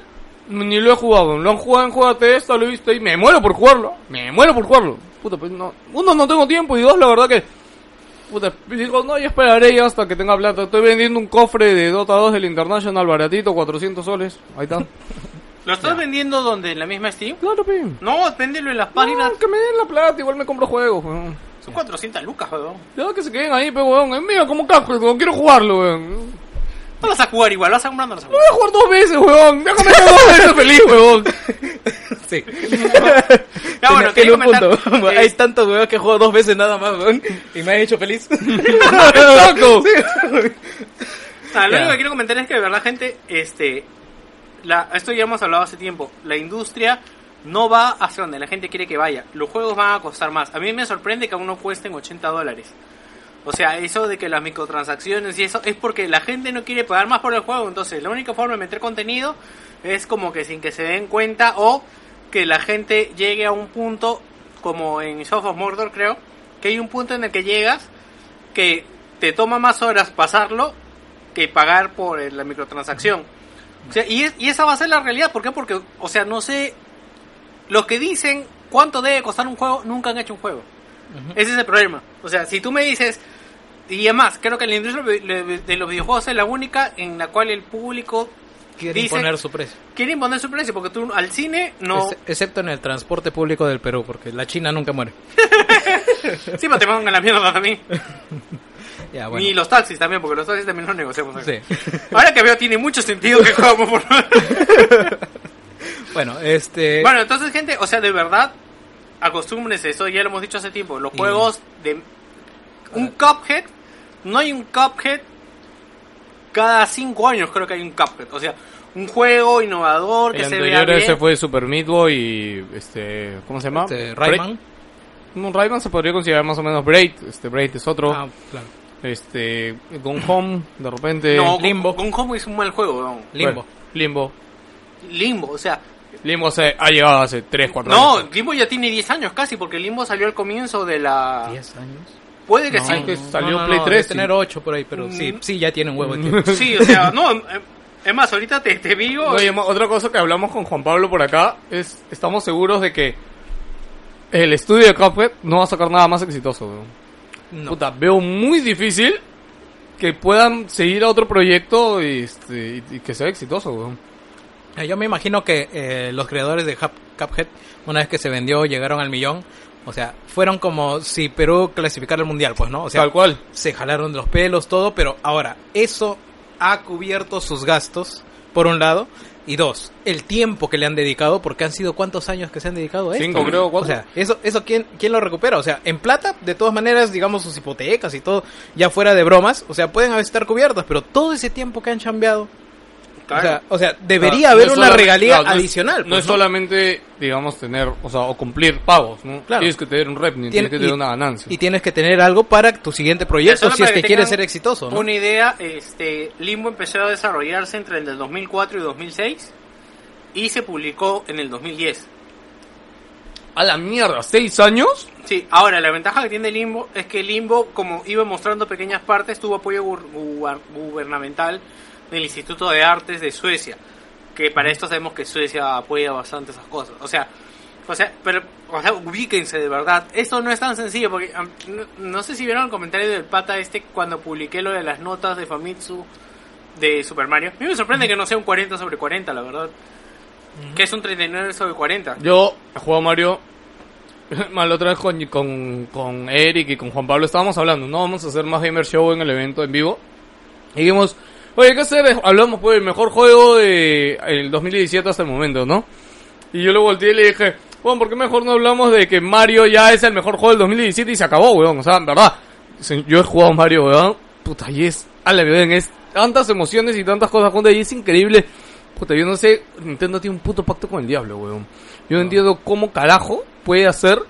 ni lo he jugado, lo han jugado en Juegate esta, lo he visto y me muero por jugarlo, me muero por jugarlo. Puta, pues no, uno no tengo tiempo y dos la verdad que puta, digo, no, yo esperaré ya hasta que tenga plata. Estoy vendiendo un cofre de Dota 2 del International baratito, 400 soles. Ahí está. ¿Lo estás vendiendo donde? ¿En la misma Steam? Claro, pe. No, véndelo en las páginas. No, que me den la plata, igual me compro juegos, weón. Son 400 lucas, weón. Ya que se queden ahí, pe, weón. Es mío como Cuphead, weón. Quiero jugarlo, weón. No vas a jugar igual, vas a comprar, no vas a Lo jugar. voy a jugar dos veces, weón. Déjame estar dos veces feliz, weón. Sí. Ya, bueno, quería un comentar, punto. eh, Hay tantos huevos que he jugado dos veces nada más, weón. Y me ha hecho feliz. Exacto. Ah, lo Ya. único que quiero comentar es que de verdad, gente, este, la, esto ya hemos hablado hace tiempo. La industria no va hacia donde la gente quiere que vaya. Los juegos van a costar más. A mí me sorprende que aún no cuesten 80 dólares. O sea, eso de que las microtransacciones y eso es porque la gente no quiere pagar más por el juego. Entonces, la única forma de meter contenido es como que sin que se den cuenta o que la gente llegue a un punto, como en Shadow of Mordor, creo, que hay un punto en el que llegas que te toma más horas pasarlo que pagar por eh, la microtransacción. O sea, y, es- y esa va a ser la realidad. ¿Por qué? Porque, o sea, no sé. Los que dicen cuánto debe costar un juego nunca han hecho un juego. Ese es el problema. O sea, si tú me dices. Y además, creo que la industria de los videojuegos es la única en la cual el público Quiere dice- imponer su precio. quiere imponer su precio. Porque tú al cine no. Ex- excepto en el transporte público del Perú, porque la China nunca muere. Sí, pero te mandan la mierda también. Ya, bueno. Ni los taxis también, porque los taxis también los negociamos. Sí. Ahora que veo, tiene mucho sentido que jugamos por. Bueno, este... Bueno, entonces, gente, o sea, de verdad, acostúmbrense, eso ya lo hemos dicho hace tiempo. Los Y- juegos de. Un Cuphead, no hay un Cuphead cada cinco años, creo que hay un Cuphead. O sea, un juego innovador que El se vea anterior bien. ese fue Super Meat Boy y este, ¿cómo se llama? este. Rayman. No, Rayman se podría considerar más o menos Braid, este Braid es otro. Ah, claro. Este, Gone Home, de repente. No, Limbo. Con Home es un mal juego, weón. Limbo. Bueno, Limbo. Limbo, o sea. Limbo se ha llegado hace 3, 4 No, años. Limbo ya tiene 10 años casi, porque Limbo salió al comienzo de la. ¿10 años? Puede que No, sí. que salió no, no, Play no, 3, debe sí. tener 8 por ahí, pero sí, Mm. sí, ya tiene un huevo de tiempo. Sí, o sea, no. Es más, ahorita te, te. No, además, otra cosa que hablamos con Juan Pablo por acá es, estamos seguros de que el estudio de Cuphead no va a sacar nada más exitoso. weón. No. Puta, veo muy difícil que puedan seguir a otro proyecto y, este, y- y que sea exitoso. weón. Eh, Yo me imagino que eh, los creadores de Cuphead, una vez que se vendió, llegaron al millón. O sea, fueron como si Perú clasificara al mundial, pues, ¿no? O sea, Tal cual. se jalaron los pelos, todo, pero ahora, eso ha cubierto sus gastos, por un lado, y dos, el tiempo que le han dedicado, porque han sido cuántos años que se han dedicado a esto. Cinco, creo, O cuatro. sea, eso, eso ¿quién, ¿quién lo recupera? O sea, en plata, de todas maneras, digamos, sus hipotecas y todo, ya fuera de bromas, o sea, pueden estar cubiertos, pero todo ese tiempo que han chambeado, o sea, o sea, debería No, haber no una regalía claro, no adicional. No pues, es solamente, digamos, tener, o sea, o cumplir pagos, ¿no? Claro. Tienes que tener un revenue, Tiene- tienes que tener y- una ganancia. Y tienes que tener algo para tu siguiente proyecto si es que que quieres ser exitoso, ¿no? Una idea, este, Limbo empezó a desarrollarse entre el del 2004 y 2006 y se publicó en el 2010. A la mierda, ¿seis años? Sí, ahora la ventaja que tiene Limbo es que Limbo, como iba mostrando pequeñas partes, tuvo apoyo gubernamental del Instituto de Artes de Suecia, que para esto sabemos que Suecia apoya bastante esas cosas. O sea, o sea, pero, o sea, ubíquense de verdad. Esto no es tan sencillo porque no, no sé si vieron el comentario del pata este cuando publiqué lo de las notas de Famitsu de Super Mario. A mí me sorprende que no sea un 40 sobre 40, la verdad. Que es un 39 sobre 40. Yo jugado Mario. Mal otra vez con, con, con Eric y con Juan Pablo estábamos hablando, ¿no? Vamos a hacer más Gamer Show en el evento en vivo. Y dijimos, oye, ¿qué hacer? Hablamos pues el mejor juego de el 2017 hasta el momento, ¿no? Y yo le volteé y le dije, bueno, ¿por qué mejor no hablamos de que Mario ya es el mejor juego del 2017 y se acabó, weón? O sea, en verdad, yo he jugado Mario, weón. Puta, y es, a la weón, es tantas emociones y tantas cosas juntas y es increíble. Puta, yo no sé, Nintendo tiene un puto pacto con el diablo, weón. Yo no entiendo cómo carajo puede hacer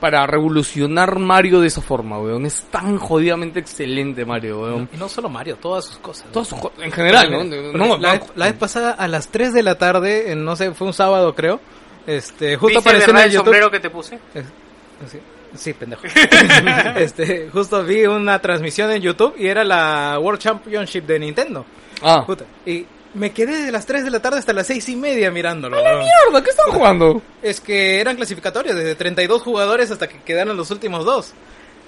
para revolucionar Mario de esa forma, weón. Es tan jodidamente excelente Mario, weón. Y no solo Mario, todas sus cosas. ¿no? Todos sus en general, ¿no? No, la, no, vez, la vez pasada a las 3 de la tarde, en, no sé, fue un sábado creo, este, justo ¿Viste apareció en el el YouTube. sombrero que te puse? Es- Sí, sí, pendejo. este, justo vi una transmisión en YouTube y era la World Championship de Nintendo. Ah. Puta, Y me quedé de las 3 de la tarde hasta las 6 y media mirándolo. weón. Mierda, ¿qué están jugando? Es que eran clasificatorios desde 32 jugadores hasta que quedaron los últimos dos.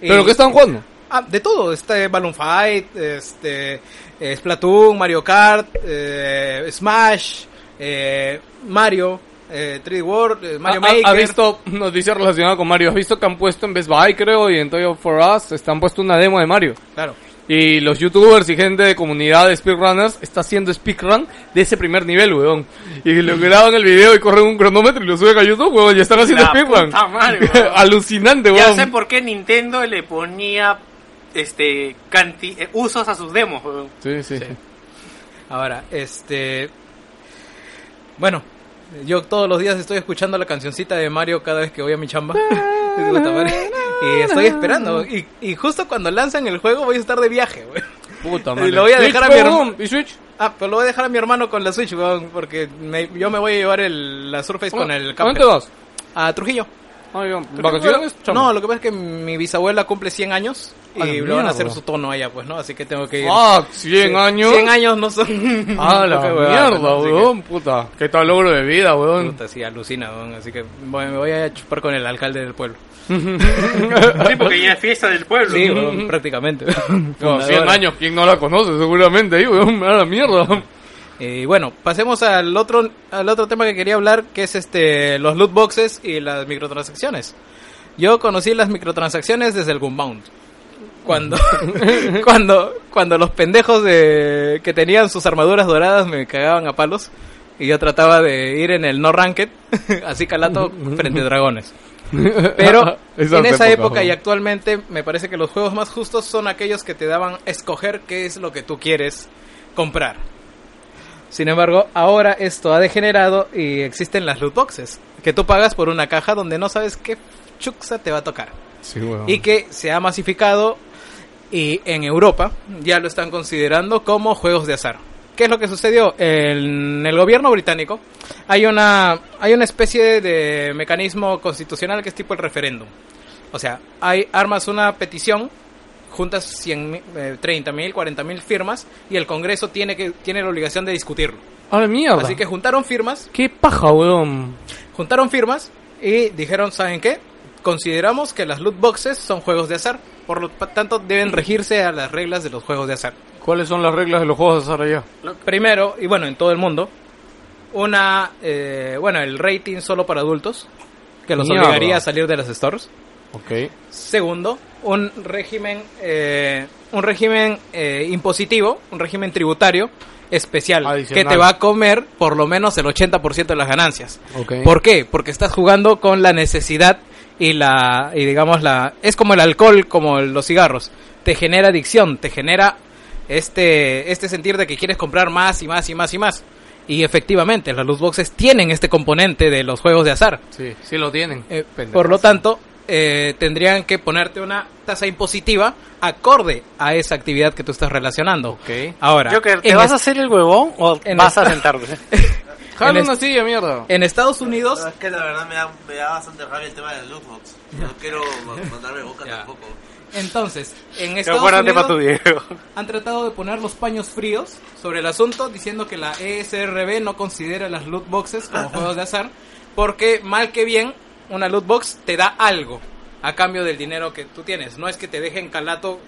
Y- ¿Pero qué están jugando? Ah, de todo, este Balloon Fight, este eh, Splatoon, Mario Kart, eh, Smash, eh, Mario, eh, 3D World, eh, Mario ¿Ha- ha- Maker. ¿Ha visto noticias relacionadas con Mario? ¿Has visto que han puesto en Best Buy, creo, y en Toy for Us, están puesto una demo de Mario? Claro. Y los youtubers y gente de comunidad de speedrunners está haciendo speedrun de ese primer nivel, weón. Y lo graban el video y corren un cronómetro y lo suben a YouTube, weón. Y están haciendo La speedrun. puta madre, weón. Alucinante, Ya weón. sé por qué Nintendo le ponía este canti eh, usos a sus demos. weón. Sí, sí. Ahora, este... Bueno, yo todos los días estoy escuchando la cancioncita de Mario cada vez que voy a mi chamba. Puta madre. y estoy esperando. Y, y justo cuando lanzan el juego voy a estar de viaje, güey. Puta Y madre. lo voy a Switch, dejar a mi hermano. ¿Y Switch? Ah, pero lo voy a dejar a mi hermano con la Switch, weón, porque me- yo me voy a llevar el, la Surface con el ¿A dónde vas? A Trujillo. ¿Vacaciones? No, lo que pasa es que mi bisabuela cumple 100 años y le van a hacer su tono allá, pues, ¿no? Así que tengo que ir. Ah, 100 años. 100 años no son. Ah, la mierda, weón, puta. Qué tal logro de vida, weón. Puta, sí, alucina, weón. Así que me voy a chupar con el alcalde del pueblo. Sí, porque ya es fiesta del pueblo. Sí, prácticamente. No, 100 años, ¿quién no la conoce? Seguramente ahí, weón, me da la mierda. Y bueno, pasemos al otro al otro tema que quería hablar, que es este los loot boxes y las microtransacciones. Yo conocí las microtransacciones desde el Gunbound. Cuando, cuando, cuando los pendejos de, que tenían sus armaduras doradas me cagaban a palos y yo trataba de ir en el no ranked, así calato, frente a dragones. Pero en esa épocas, época y actualmente me parece que los juegos más justos son aquellos que te daban escoger qué es lo que tú quieres comprar. Sin embargo, ahora esto ha degenerado y existen las loot boxes, que tú pagas por una caja donde no sabes qué chuxa te va a tocar. Sí, weón. Y que se ha masificado y en Europa ya lo están considerando como juegos de azar. ¿Qué es lo que sucedió? En el gobierno británico hay una, hay una especie de mecanismo constitucional que es tipo el referéndum. O sea, hay armas una petición, juntas 100, mi- eh, 30 mil, 40 mil firmas y el Congreso tiene, que, tiene la obligación de discutirlo. A la mierda. Así que juntaron firmas Qué paja, weón. juntaron firmas y dijeron, ¿saben qué? Consideramos que las loot boxes son juegos de azar, por lo tanto deben regirse a las reglas de los juegos de azar. ¿Cuáles son las reglas de los juegos de azar allá? Primero, y bueno, en todo el mundo, una, eh, bueno, el rating solo para adultos, que los Mierda. obligaría a salir de las stores. Ok. Segundo, un régimen, eh, un régimen eh, impositivo, un régimen tributario especial, Adicional. que te va a comer por lo menos el 80% de las ganancias. ¿Por qué? Porque estás jugando con la necesidad y la y digamos la es como el alcohol, como los cigarros, te genera adicción, te genera este este sentir de que quieres comprar más y más y más y más. Y efectivamente, las loot boxes tienen este componente de los juegos de azar. Sí, sí lo tienen. Eh, por lo tanto, eh, tendrían que ponerte una tasa impositiva acorde a esa actividad que tú estás relacionando. Ok. Ahora, Joker, ¿te vas es- a hacer el huevón o en vas a sentarte? Jala en una silla, mierda. en Estados Unidos es que la verdad me da, me da bastante rabia el tema del lootbox. No quiero ma- mandarme boca Ya. tampoco. Entonces, en Estados Unidos para tu han tratado de poner los paños fríos sobre el asunto, diciendo que la ESRB no considera las loot boxes como juegos de azar, porque mal que bien, una loot box te da algo a cambio del dinero que tú tienes. No es que te dejen calato,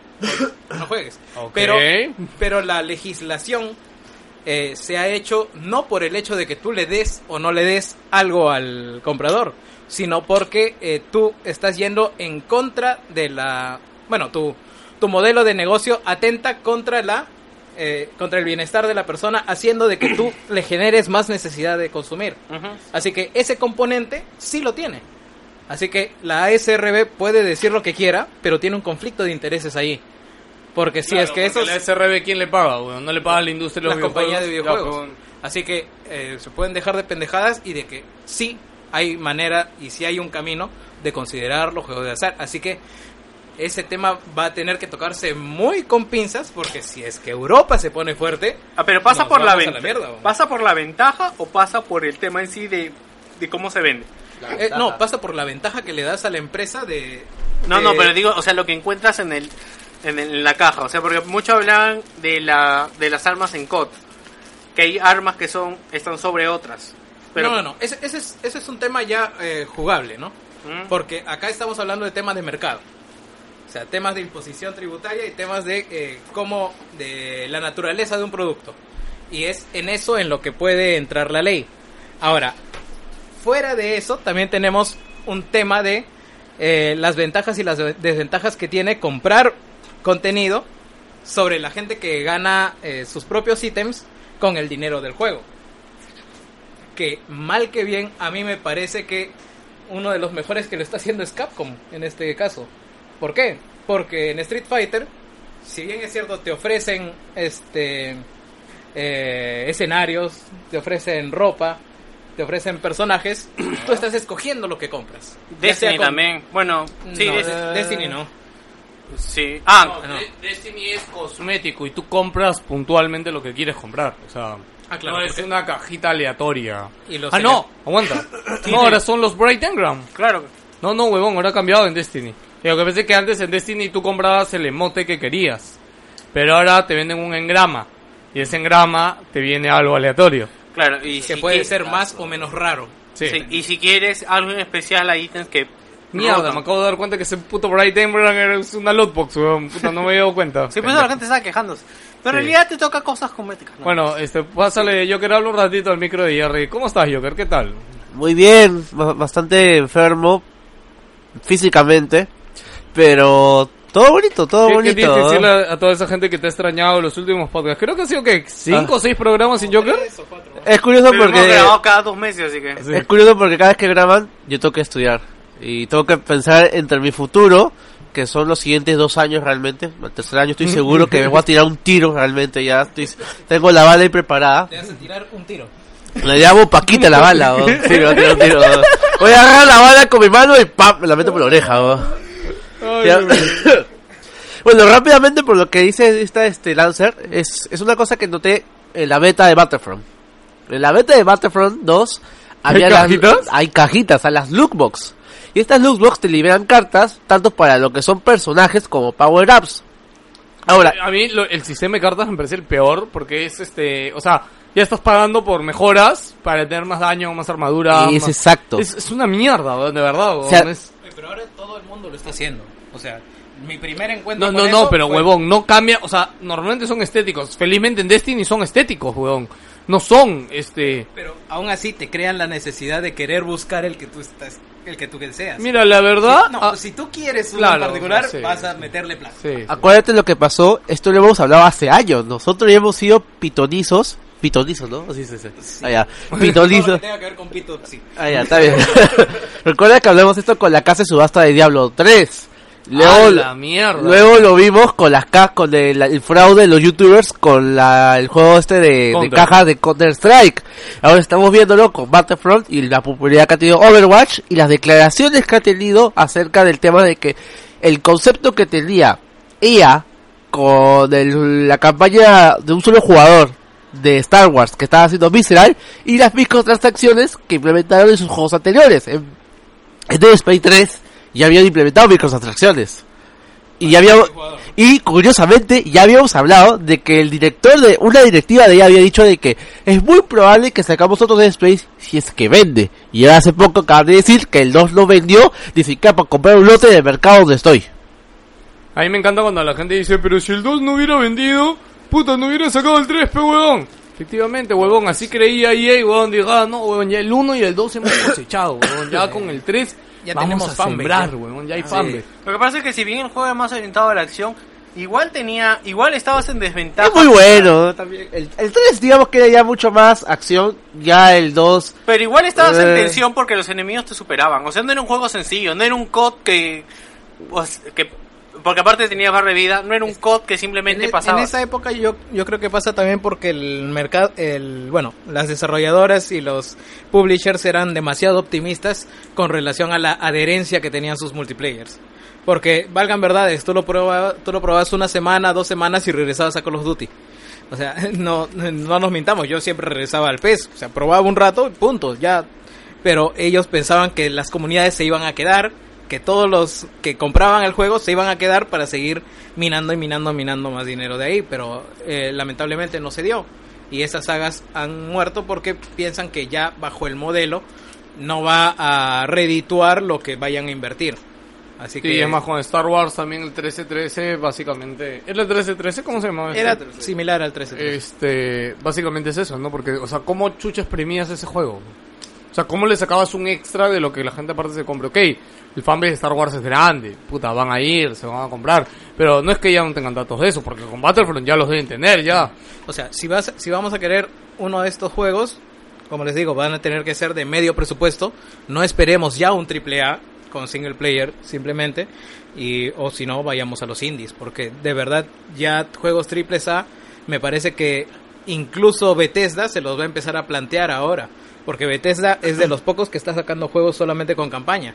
por- no juegues. Pero, pero la legislación eh, se ha hecho no por el hecho de que tú le des o no le des algo al comprador, sino porque eh, tú estás yendo en contra de la, bueno, tu, tu modelo de negocio atenta contra la eh, contra el bienestar de la persona, haciendo de que tú le generes más necesidad de consumir. Así que ese componente sí lo tiene. Así que la ASRB puede decir lo que quiera, pero tiene un conflicto de intereses ahí. Porque si es que eso La SRB, ¿quién le paga? No le paga la industria de las los compañías de videojuegos. videojuegos. Ya, pues, Así que eh, se pueden dejar de pendejadas y de que sí hay manera y sí hay un camino de considerar los juegos de azar. Así que ese tema va a tener que tocarse muy con pinzas porque si es que Europa se pone fuerte, Ah, pero pasa por la la mierda. ¿Pasa por la ventaja o pasa por el tema en sí de, de cómo se vende? eh, no, pasa por la ventaja que le das a la empresa de... No, de- no, pero digo, o sea, lo que encuentras en el en, el- en la caja, o sea, porque muchos hablan de la de las armas en COD, que hay armas que son están sobre otras. Pero no, no, no, ese, ese es, ese es un tema ya eh, jugable, ¿no? ¿Mm? Porque acá estamos hablando de temas de mercado. O sea, temas de imposición tributaria y temas de eh, cómo, de la naturaleza de un producto. Y es en eso en lo que puede entrar la ley. Ahora, fuera de eso, también tenemos un tema de eh, las ventajas y las de- desventajas que tiene comprar contenido sobre la gente que gana eh, sus propios ítems con el dinero del juego. Que mal que bien, a mí me parece que uno de los mejores que lo está haciendo es Capcom en este caso. ¿Por qué? Porque en Street Fighter, si bien es cierto, te ofrecen este eh, escenarios, te ofrecen ropa, te ofrecen personajes, tú estás escogiendo lo que compras. Destiny con- también. Bueno, sí, No, Destiny, Destiny no. sí. Ah, No, no. De- Destiny es cosmético y tú compras puntualmente lo que quieres comprar. O sea, Ah, claro, no es porque- una cajita aleatoria. Y los ah, no, aguanta. no, ahora son los Bright Engram. claro. No, no, huevón, ahora ha cambiado en Destiny. Lo que pensé que antes en Destiny tú comprabas el emote que querías. Pero ahora te venden un engrama. Y ese engrama te viene algo aleatorio. Claro, y que si puede qui- ser más o menos raro. Sí. sí, y si quieres algo en especial hay ítems que Mierda, rotan. me acabo de dar cuenta que ese puto Bright Engram es una lootbox, huevón. Puta, no me he dado cuenta. Sí, pues la gente está quejándose. Pero en Sí. realidad te toca cosas cosméticas. ¿no? Bueno, este, pásale, Joker, habla un ratito al micro de Jerry. ¿Cómo estás, Joker? ¿Qué tal? Muy bien, ba- bastante enfermo físicamente, pero todo bonito, todo ¿Qué, qué bonito. tienes que decirle a, a toda esa gente que te ha extrañado los últimos podcasts? Creo que ha sido que cinco Ah. o seis programas sin Joker. Es curioso Pero hemos porque grabado cada dos meses, así que... Sí. es curioso porque cada vez que graban yo tengo que estudiar y tengo que pensar entre mi futuro, que son los siguientes dos años realmente. El tercer año estoy seguro que me voy a tirar un tiro realmente ya. Estoy, tengo la bala ahí preparada. Te vas a tirar un tiro. Le llamo Paquita la bala, ¿o? Sí, me voy a tirar un tiro. ¿o? Voy a agarrar la bala con mi mano y ¡pam! Me la meto por la oreja, ¿o? Bueno, rápidamente por lo que dice esta este Lancer, es, es una cosa que noté en la beta de Battlefront. En la beta de Battlefront 2 ¿Hay había las- cajitas? hay cajitas, a las lootbox. Y estas lootbox te liberan cartas tanto para lo que son personajes como power-ups. Ahora, A mí lo- el sistema de cartas me parece el peor porque es este, o sea, ya estás pagando por mejoras para tener más daño, más armadura. y es más- exacto. es, es una mierda, de verdad. weón, sea, es- Pero ahora todo el mundo lo está haciendo. O sea, mi primer encuentro No, con no, no, pero fue- huevón, no cambia, o sea, normalmente son estéticos. Felizmente en Destiny son estéticos, huevón. No son, este... Pero aún así te crean la necesidad de querer buscar el que tú estás, el que tú deseas. Mira, la verdad... no, ah, si tú quieres uno claro, en particular, sí, vas a meterle plata. sí, sí. Acuérdate lo que pasó, esto lo hemos hablado hace años. Nosotros ya hemos sido pitonizos. Pitonizos, ¿no? Así se dice. Ah, ya. Pitonizos. que tenga que ver con pito, sí. Ah, ya, está bien. Recuerda que hablamos esto con la casa de subasta de Diablo 3. Luego, ¡A la mierda! luego lo vimos con las cajas, con el, el fraude de los youtubers, con la, el juego este de, de Counter. caja de Counter Strike. Ahora estamos viéndolo con Battlefront y la popularidad que ha tenido Overwatch y las declaraciones que ha tenido acerca del tema de que el concepto que tenía EA con el- la campaña de un solo jugador de Star Wars que estaba haciendo Visceral y las microtransacciones que implementaron en sus juegos anteriores. En, en Dead Space 3 ya habían implementado microtransacciones. Y ya habíamos, y curiosamente ya habíamos hablado de que el director de una directiva de ella había dicho de que es muy probable que sacamos otro Dead Space si es que vende. Y hace poco acaban de decir que el 2 no vendió, dice que para comprar un lote del mercado donde estoy. A mí me encanta cuando la gente dice, pero si el 2 no hubiera vendido, puta, no hubiera sacado el 3, pe huevón. Efectivamente, huevón, así creía EA, huevón, dijo, ah, no, huevón, ya el 1 y el 2 hemos cosechado, huevón, ya con el 3 Ya vamos tenemos a fanbase, sembrar, ya. huevón, ya hay fanbase. Lo que pasa es que si bien el juego es más orientado a la acción, igual tenía, igual estabas en desventaja. Es muy bueno también. El, el 3 digamos que era ya mucho más acción, ya el 2 Pero igual estabas en Eh. tensión porque los enemigos te superaban. O sea, no era un juego sencillo, no era un COD que, pues, que porque aparte barra de vida, no era un COD que simplemente En, e- pasaba. en esa época yo, yo creo que pasa también porque el mercado, el, bueno, las desarrolladoras y los publishers eran demasiado optimistas con relación a la adherencia que tenían sus multiplayers. Porque, valgan verdades, tú lo, probabas, tú lo probabas una semana, dos semanas y regresabas a Call of Duty. O sea, no, no nos mintamos, yo siempre regresaba al PES. O sea, probaba un rato y punto, ya. Pero ellos pensaban que las comunidades se iban a quedar, que todos los que compraban el juego se iban a quedar para seguir minando y minando, minando más dinero de ahí. Pero eh, lamentablemente no se dio. Y esas sagas han muerto porque piensan que ya bajo el modelo no va a redituar lo que vayan a invertir. Así Sí, que es más con Star Wars también el 1313 básicamente... ¿Es el 1313? ¿Cómo se llamaba? era este? similar al 13. Este, básicamente es eso, ¿no? Porque, o sea, ¿cómo chucha exprimías ese juego? O sea, ¿cómo le sacabas un extra de lo que la gente aparte se compre? Ok, el fanbase de Star Wars es grande, puta, van a ir, se van a comprar, pero no es que ya no tengan datos de eso, porque con Battlefront ya los deben tener, ya. O sea, si, vas, si vamos a querer uno de estos juegos, como les digo, van a tener que ser de medio presupuesto. No esperemos ya un triple A con single player simplemente. Y, o si no, vayamos a los indies. Porque de verdad, ya juegos triples A, me parece que incluso Bethesda se los va a empezar a plantear ahora. Porque Bethesda es de los pocos que está sacando juegos solamente con campaña.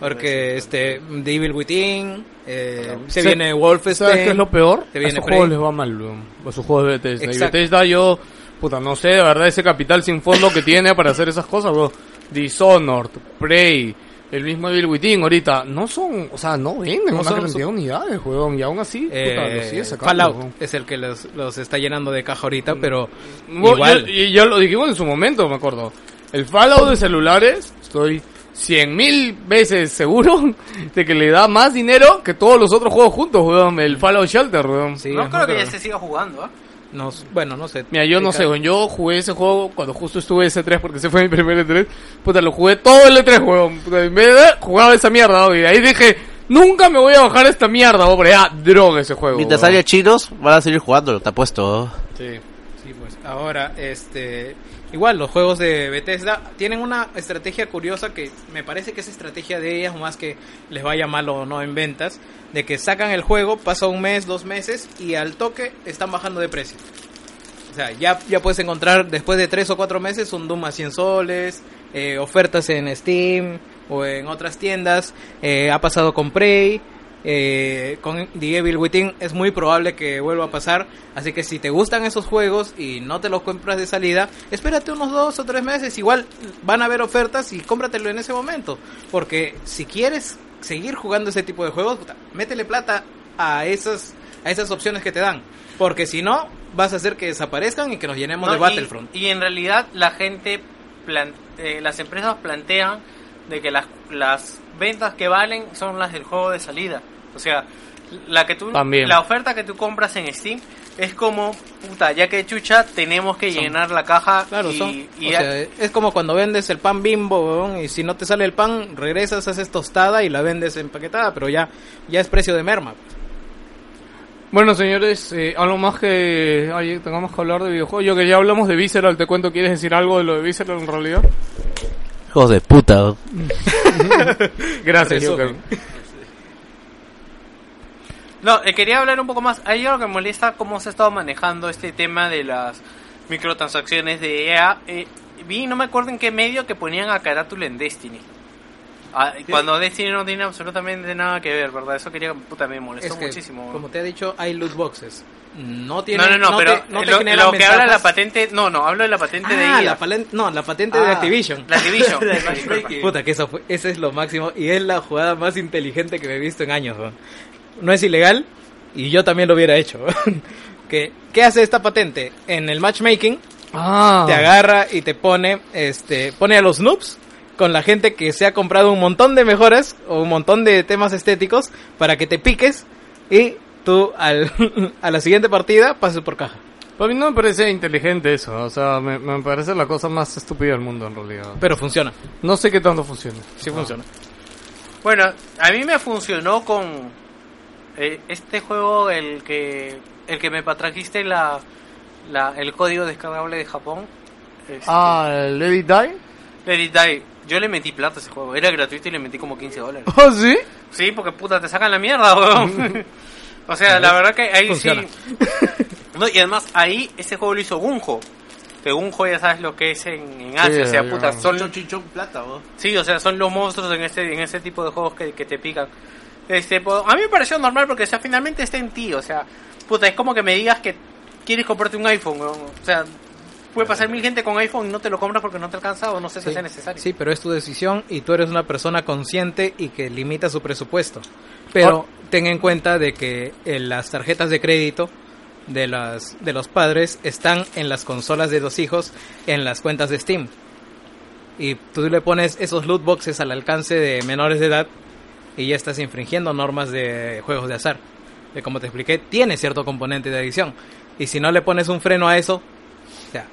Porque este, The Evil Within, eh, se Se- viene Wolfenstein. ¿Sabes qué es lo peor? A viene esos Prey. juegos les va mal, weón. A sus juegos de Bethesda. Y. Bethesda yo, puta, no sé, de verdad, ese capital sin fondo que tiene para hacer esas cosas, weón. Dishonored, Prey, el mismo Evil Within ahorita, no son, o sea, no venden No una son- cantidad de unidades, weón. Y aún así, puta, Eh, lo sigue sacando, Fallout weón. es el que los, los está llenando de caja ahorita, pero Bueno, igual. yo- y ya lo dijimos en su momento, me acuerdo. El Fallout de celulares, estoy cien mil veces seguro de que le da más dinero que todos los otros juegos juntos, weón. El Fallout Shelter, weón. Sí, no creo que ya se siga jugando, ¿ah? No, bueno, no sé. Mira, yo no sé. Yo jugué ese juego cuando justo estuve ese 3 porque ese fue mi primer E3. Puta, lo jugué todo el E3, weón. Puta, en vez de jugaba esa mierda, weón. Y ahí dije, nunca me voy a bajar esta mierda, weón. Pero ya, droga ese juego. Mientras weón. haya chinos, van a seguir jugándolo, te apuesto. Sí. Sí, pues ahora, este, igual los juegos de Bethesda tienen una estrategia curiosa que me parece que es estrategia de ellas más que les vaya mal o no en ventas, de que sacan el juego, pasa un mes, dos meses y al toque están bajando de precio. O sea, ya, puedes encontrar después de tres o cuatro meses un Doom a 100 soles, eh, ofertas en Steam o en otras tiendas, eh, ha pasado con Prey, eh, con The Evil Within es muy probable que vuelva a pasar, así que si te gustan esos juegos y no te los compras de salida, espérate unos dos o tres meses, igual van a haber ofertas y cómpratelo en ese momento, porque si quieres seguir jugando ese tipo de juegos, puta, métele plata a esas a esas opciones que te dan, porque si no vas a hacer que desaparezcan y que nos llenemos No, de Battlefront. Y, en realidad la gente, eh, las empresas plantean de que las, las ventas que valen son las del juego de salida. O sea, la que tú, También. la oferta que tú compras en Steam es como, puta, ya que chucha, tenemos que Son- llenar la caja. Claro, y, son, y o ya- sea, es como cuando vendes el pan bimbo, y si no te sale el pan, regresas, haces tostada y la vendes empaquetada, pero ya, ya es precio de merma. Bueno, señores, eh, algo más que ay, tengamos que hablar de videojuegos. Yo que ya hablamos de Visceral, te cuento, ¿quieres decir algo de lo de Visceral en realidad? Hijos de puta. Gracias. No, eh, quería hablar un poco más. Hay algo que me molesta cómo se ha estado manejando este tema de las microtransacciones de EA. Eh, vi, no me acuerdo en qué medio, que ponían a carátula en Destiny. Ah, cuando Destiny no tiene absolutamente nada que ver, ¿verdad? Eso quería, puta, me molestó Es que, muchísimo. como te he dicho, hay loot boxes. No no, tiene, no, no, pero te, no te lo, lo que habla la patente, no, no, hablo de la patente de Ah, EA. la palen- no, la patente de Ah, Activision. La Activision. Puta, que eso fue, ese es lo máximo y es la jugada más inteligente que me he visto en años. weón. No es ilegal y yo también lo hubiera hecho. ¿Qué hace esta patente? En el matchmaking Ah, te agarra y te pone, este, pone a los noobs con la gente que se ha comprado un montón de mejoras o un montón de temas estéticos para que te piques y tú al, a la siguiente partida pases por caja. Para mí no me parece inteligente eso, o sea, me, me parece la cosa más estúpida del mundo en realidad. Pero funciona. No sé qué tanto funciona. Sí funciona. Bueno, a mí me funcionó con eh, este juego, el que el que me trajiste la, la, el código descargable de Japón. Este, Ah, el Let It Die. Let It Die. Yo le metí plata a ese juego. Era gratuito y le metí como 15 dólares. ¿Oh, sí? Sí, porque puta, te sacan la mierda, weón. o sea, la verdad que ahí Funciona. sí. No, y además ahí ese juego lo hizo Gunjo. Que Gunjo ya sabes lo que es en, en Asia. o sea, puta, son Son chichón plata, vos. Sí, o sea, son los monstruos en ese, en ese tipo de juegos que, que te pican. Este, a mí me pareció normal porque, o sea, finalmente está en ti, o sea, puta, es como que me digas que quieres comprarte un iPhone, o sea, puede pasar mil gente con iPhone y no te lo compras porque no te alcanza o no sé si Sí. sea necesario. Sí, pero es tu decisión y tú eres una persona consciente y que limita su presupuesto. Pero ten en cuenta de que eh, las tarjetas de crédito de las de los padres están en las consolas de los hijos en las cuentas de Steam. Y tú le pones esos loot boxes al alcance de menores de edad y ya estás infringiendo normas de juegos de azar. De como te expliqué, tiene cierto componente de adicción. Y si no le pones un freno a eso, o sea,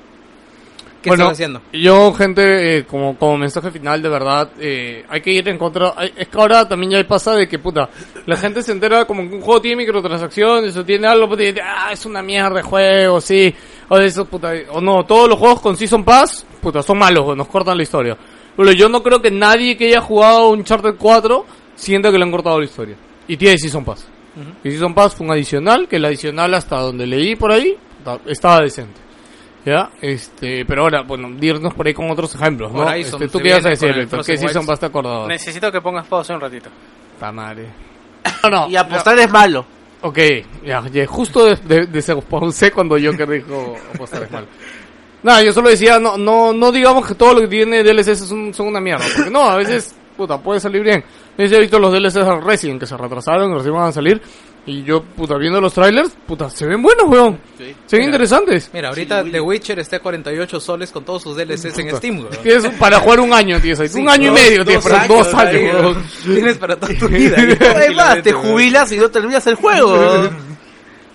¿qué bueno, estás haciendo? Yo, gente, eh, como, como mensaje final, de verdad, eh, hay que ir en contra. hay- Es que ahora también ya pasa de que, puta, la gente se entera como que un juego tiene microtransacciones o tiene algo, puta, y dice, ah, es una mierda de juego, sí. O eso, puta, o no, todos los juegos con Season Pass, puta, son malos, nos cortan la historia. Pero yo no creo que nadie que haya jugado Uncharted 4 sienta que le han cortado la historia. Y tiene Season Pass. Y Season Pass fue un adicional, que el adicional hasta donde leí por ahí, ta- estaba decente. ¿Ya? Este, pero ahora, bueno, dirnos por ahí con otros ejemplos, ¿no? Horizon Este, ¿Tú qué ibas a decir, Héctor? ¿Qué Season. Pass te acordado? Necesito que pongas pausa un ratito. Puta madre. No, no. Y apostar es malo. Ok, ya, ya, justo de, de, de ese pausé cuando Joker dijo apostar es mal. Nada, yo solo decía, no, no, no digamos que todo lo que tiene DLCs son, son una mierda, porque no, a veces, puta, puede salir bien. Yo he visto los DLCs de Resident que se retrasaron, que recién van a salir, y yo, puta, viendo los trailers, puta, se ven buenos, weón. Se ven Mira. interesantes. Mira, ahorita The Witcher está a 48 soles con todos sus DLCs en Steam, weón. Que es para jugar un año, tío, ¿sabes? un año dos- y medio, tío, dos para años, dos años, weón. Tienes para toda tu vida. Además, te jubilas y no terminas el juego.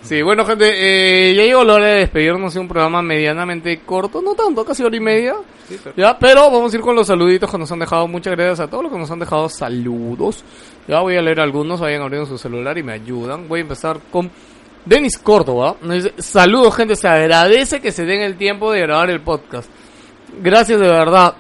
Sí, bueno, gente, eh, ya llegó la hora de despedirnos de un programa medianamente corto, no tanto, casi hora y media. Ya, pero vamos a ir con los saluditos que nos han dejado. Muchas gracias a todos los que nos han dejado saludos. Ya voy a leer algunos, vayan abriendo su celular y me ayudan. Voy a empezar con Denis Córdoba. Nos dice, saludos, gente, se agradece que se den el tiempo de grabar el podcast. Gracias de verdad.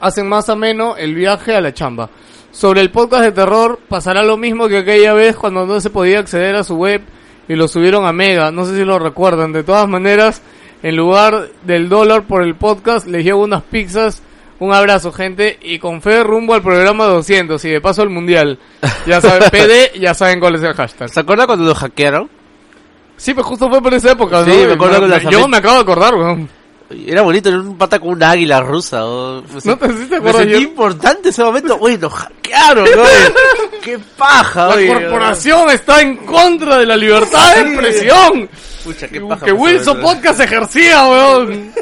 Hacen más ameno el viaje a la chamba. Sobre el podcast de terror, pasará lo mismo que aquella vez cuando no se podía acceder a su web y lo subieron a Mega. No sé si lo recuerdan. De todas maneras, en lugar del dólar por el podcast, les llevo unas pizzas. Un abrazo, gente. Y con fe rumbo al programa 200 y de paso al mundial. Ya saben, PD, ya saben cuál es el hashtag. ¿Se acuerdan cuando lo hackearon? Sí, pues justo fue por esa época, Sí, ¿no? me acuerdo las Yo me acabo de acordar, weón. Era bonito, era un pata con una águila rusa. o- me ¿No te, sí te Me acuerdas? sentí Yo- importante ese momento. Uy, nos hackearon, ¿no? ¡Qué paja, La oye. corporación está en contra de la libertad de expresión. Pucha, qué Que paja. Wilson pasó eso. Podcast ejercía, weón.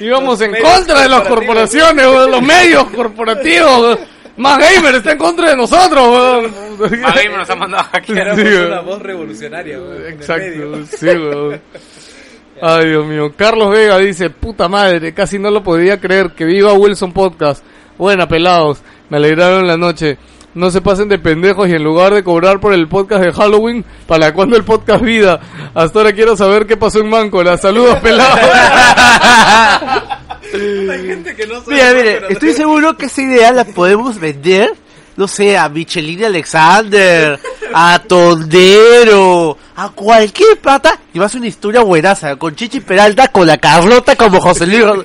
Íbamos en contra de las corporaciones, weón, los medios corporativos. weón. Más Gamer está en contra de nosotros, weón. Magaí me nos ha mandado a hackear. Sí, weón. voz revolucionaria, weón. Exacto, sí, weón. Ay, Dios mío. Carlos Vega dice, puta madre, casi no lo podía creer. Que viva Wilson Podcast. Buena, pelados. Me alegraron la noche. No se pasen de pendejos y en lugar de cobrar por el podcast de Halloween, ¿para cuándo el podcast vida? Hasta ahora quiero saber qué pasó en Máncola. Saludos, pelados. Mira, mire, estoy seguro que esa idea la podemos vender, no sé, a Michelin Alexander, a Tondero, a cualquier pata, y va a ser una historia buenaza, con Chichi Peralta, con la Carlota como José Luis, como,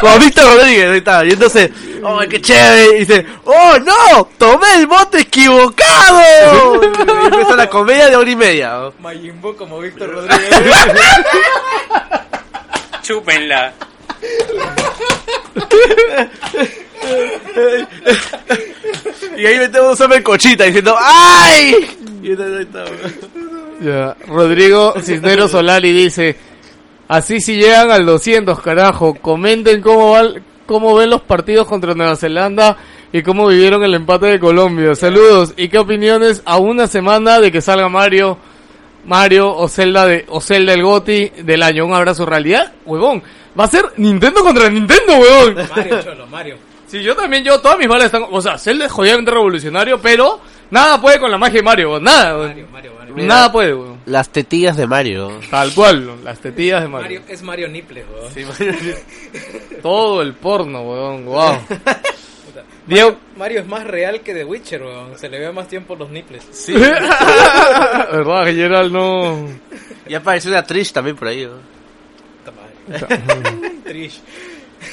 como Víctor Rodríguez, ahí está, y entonces, oh, qué chévere, y dice, oh no, tomé el bote equivocado, y empieza la comedia de hora y media, ¿no? Mayimbo como Víctor Rodríguez. Chúpenla. y ahí metemos a cochita diciendo, ¡ay! Y entonces ahí está, Ya, Rodrigo Cisneros Solari dice, así si llegan al 200, carajo, comenten cómo, va, cómo ven los partidos contra Nueva Zelanda y cómo vivieron el empate de Colombia. Saludos y qué opiniones a una semana de que salga Mario. Mario o Zelda de o Zelda el Goti del año. Un abrazo realidad, huevón. Va a ser Nintendo contra Nintendo, huevón. Mario, Cholo, Mario. Sí, yo también, yo, todas mis balas están, o sea, Zelda es jodidamente revolucionario, pero nada puede con la magia de Mario, huevón. nada, huevón. Mario, Mario, Mario. Mira. nada puede, huevón. Las tetillas de Mario. Tal cual, las tetillas de Mario. Mario es Mario Niple, weón. Sí, Mario. Todo el porno, huevón, wow. Diego, Mario, Mario es más real que The Witcher, weón. Se le ve más tiempo los niples. Sí. ¿verdad, Gerald? No. Y apareció una Trish también por ahí. madre. Trish.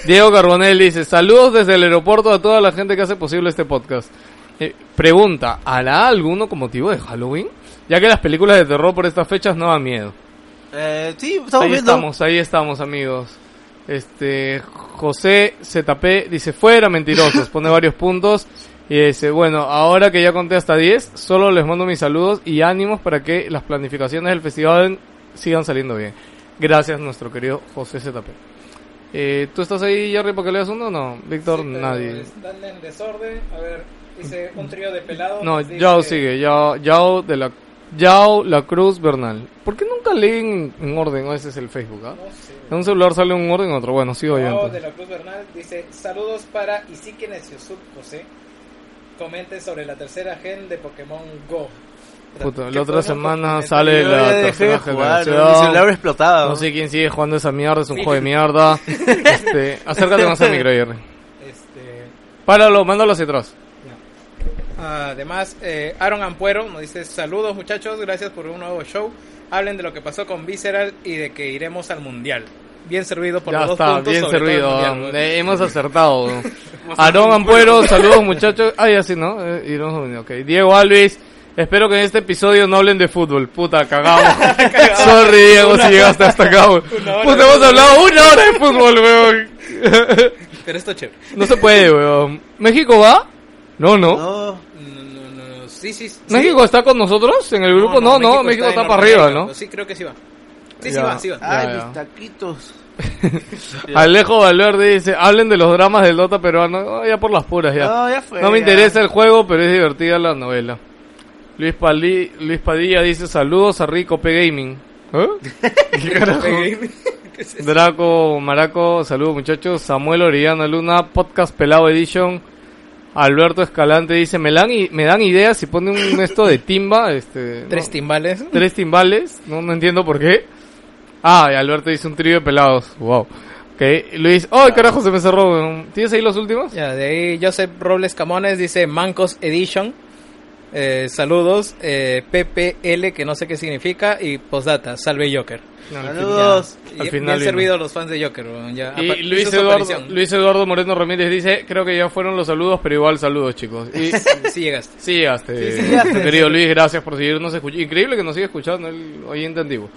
Diego Carbonell dice, saludos desde el aeropuerto a toda la gente que hace posible este podcast. Eh, pregunta, ¿hará alguno con motivo de Halloween? Ya que las películas de terror por estas fechas no dan miedo. Eh, sí, estamos ahí viendo. estamos, ahí estamos, amigos. Este, José ZP dice, fuera mentirosos, pone varios puntos. Y dice, bueno, ahora que ya conté hasta 10, solo les mando mis saludos y ánimos para que las planificaciones del festival sigan saliendo bien. Gracias, nuestro querido José ZP. Eh, ¿Tú estás ahí, Jerry, para que leas uno o no? Víctor, Sí, nadie. Están en desorden. A ver, dice un trío de pelados. No, dice- Yao sigue, Yao, Yao de la... Yao La Cruz Bernal. ¿Por qué nunca leen en orden? O ese es el Facebook, ¿ah? No sé. En un celular sale un orden, en otro. Bueno, sigo yo Yao de la Cruz Bernal dice: Saludos para Isike Neciosub José. Comente sobre la tercera gen de Pokémon Go. Puta, ¿Qué la otra semana comentar? sale Yo la tercera generación. ¿no? Mi celular explotado. No sé quién sigue jugando esa mierda, es un juego de mierda. Este, acércate más al micro, Jerry. Este, Páralo, mándalo hacia atrás. Además, eh, Aaron Ampuero nos dice: Saludos muchachos, gracias por un nuevo show. Hablen de lo que pasó con Visceral y de que iremos al mundial. Bien servido por Ya los dos está, puntos. bien servido. mundial, ¿no? eh, hemos acertado. Aarón Ampuero, saludos muchachos. Ah, ya sí, ¿no? Eh, y no, ok. Diego Alves, espero que en este episodio no hablen de fútbol. Puta, cagamos. Sorry, Diego, si llegaste hasta acá. weón. Una hora Puta, de hemos fútbol. hablado una hora de fútbol, weón. Pero esto es chévere. No se puede, weón. ¿México va? No, no. No. No, no, no, sí, sí. sí. ¿México está con nosotros en el grupo? No, no, México, está, para arriba, ¿no? Sí, creo que sí va. Sí, sí va, sí va. Ay, Ya, ya. mis taquitos. Alejo Valverde dice, hablen de los dramas del Dota peruano. Oh, ya por las puras, ya. No, ya fue. No me ya. interesa el juego, pero es divertida la novela. Luis, Pali- Luis Padilla dice, saludos a Rico P Gaming. ¿Eh? ¿Qué carajo? ¿Qué es eso? Draco Maraco, saludos muchachos. Samuel Orellana Luna, Podcast Pelado Edition. Alberto Escalante dice, me dan, me dan ideas si pone un esto de timba, este... Tres no, timbales. tres timbales, no, no entiendo por qué. Ah, y Alberto dice un trío de pelados, wow. Ok, Luis, ¡ay carajo se me cerró! ¿Tienes ahí los últimos? Ya, de ahí Joseph Robles Camones dice Mancos Edition. Eh, saludos. Eh, PPL, que no sé qué significa. Y postdata, salve Joker. No, al fin- Saludos. Al Y- final bien vino. servido los fans de Joker. ya. Y Luis Eduardo, aparición. Luis Eduardo Moreno Ramírez dice, creo que ya fueron los saludos, pero igual saludos chicos. Y Sí llegaste. sí llegaste, Sí, sí llegaste. querido Luis, gracias por seguirnos escuchando. Increíble que nos siga escuchando el oyente antiguo.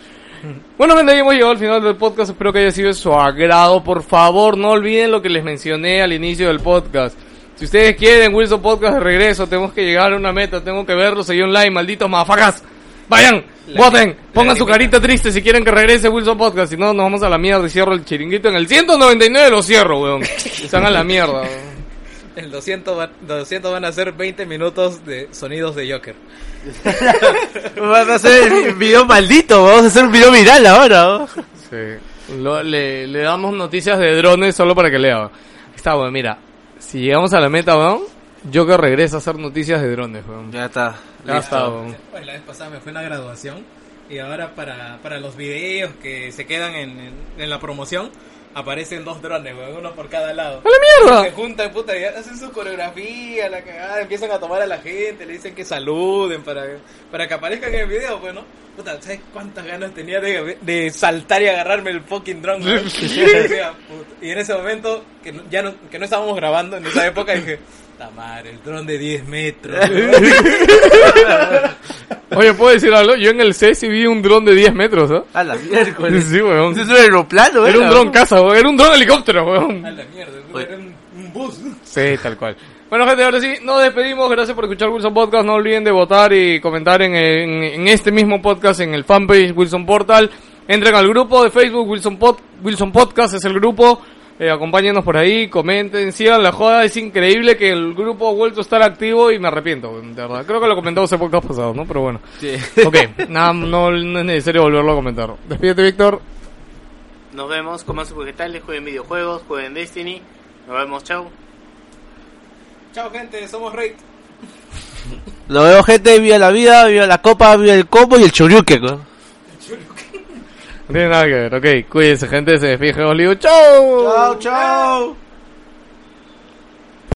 Bueno, gente, ya hemos llegado al final del podcast. Espero que haya sido de su agrado. Por favor, no olviden lo que les mencioné al inicio del podcast. Si ustedes quieren Wilson Podcast de regreso, tenemos que llegar a una meta. Tengo que verlo, seguir online, malditos mafacas. Vayan, La- voten, pongan su carita triste si quieren que regrese Wilson Podcast. Si no, nos vamos a la mierda y cierro el chiringuito. En el 199 lo cierro, weón. Están a la mierda, weón. El 200, va- 200 van a ser 20 minutos de sonidos de Joker. Van a hacer el video maldito. Vamos a hacer un video viral ahora. ¿no? Sí. Lo- le, le damos noticias de drones solo para que lea. Está, weón, mira. Si llegamos a la meta, weón, Joker regresa a hacer noticias de drones, weón. Ya está. Ya está, weón. Bueno, la vez pasada me fue en la graduación y ahora para, para los videos que se quedan en, en, en la promoción aparecen dos drones, weón, uno por cada lado. ¡A la mierda! Se juntan, puta, y hacen su coreografía, la cagada, empiezan a tomar a la gente, le dicen que saluden para, para que aparezcan en el video, pues, ¿no? Puta, ¿sabes cuántas ganas tenía de, de saltar y agarrarme el fucking drone? weón? Y en ese momento, que ya no, que no estábamos grabando en esa época, dije, madre, el dron de 10 metros. weón". Oye, ¿puedo decir algo? Yo en el C sí vi un dron de 10 metros, ¿ah? A la miércoles. Sí, weón. Es un aeroplano, Era un ¿eh? dron casa, weón. Era un dron helicóptero, weón. A la mierda, era un, un bus. Sí, tal cual. Bueno, gente, ahora sí, nos despedimos. Gracias por escuchar Wilson Podcast. No olviden de votar y comentar en, en- en este mismo podcast en el fanpage Wilson Portal. Entren al grupo de Facebook Wilson, Pod- Wilson Podcast, es el grupo. Eh, acompáñenos por ahí, comenten, sigan la joda. Es increíble que el grupo ha vuelto a estar activo y me arrepiento, de verdad. Creo que lo comentamos en podcast pasados, ¿no? Pero bueno. Sí. Ok, nada, no, no es necesario volverlo a comentar. Despídete, Víctor. Nos vemos, coman sus vegetales, jueguen videojuegos, jueguen Destiny. Nos vemos, chao. Chao gente, somos Rey. Lo veo gente, viva la vida, viva la copa, viva el combo y el choryuken, ¿no? No tiene nada que ver, ok. Cuídense, gente. Se despide, Olivo. ¡Chao! Chao, chao.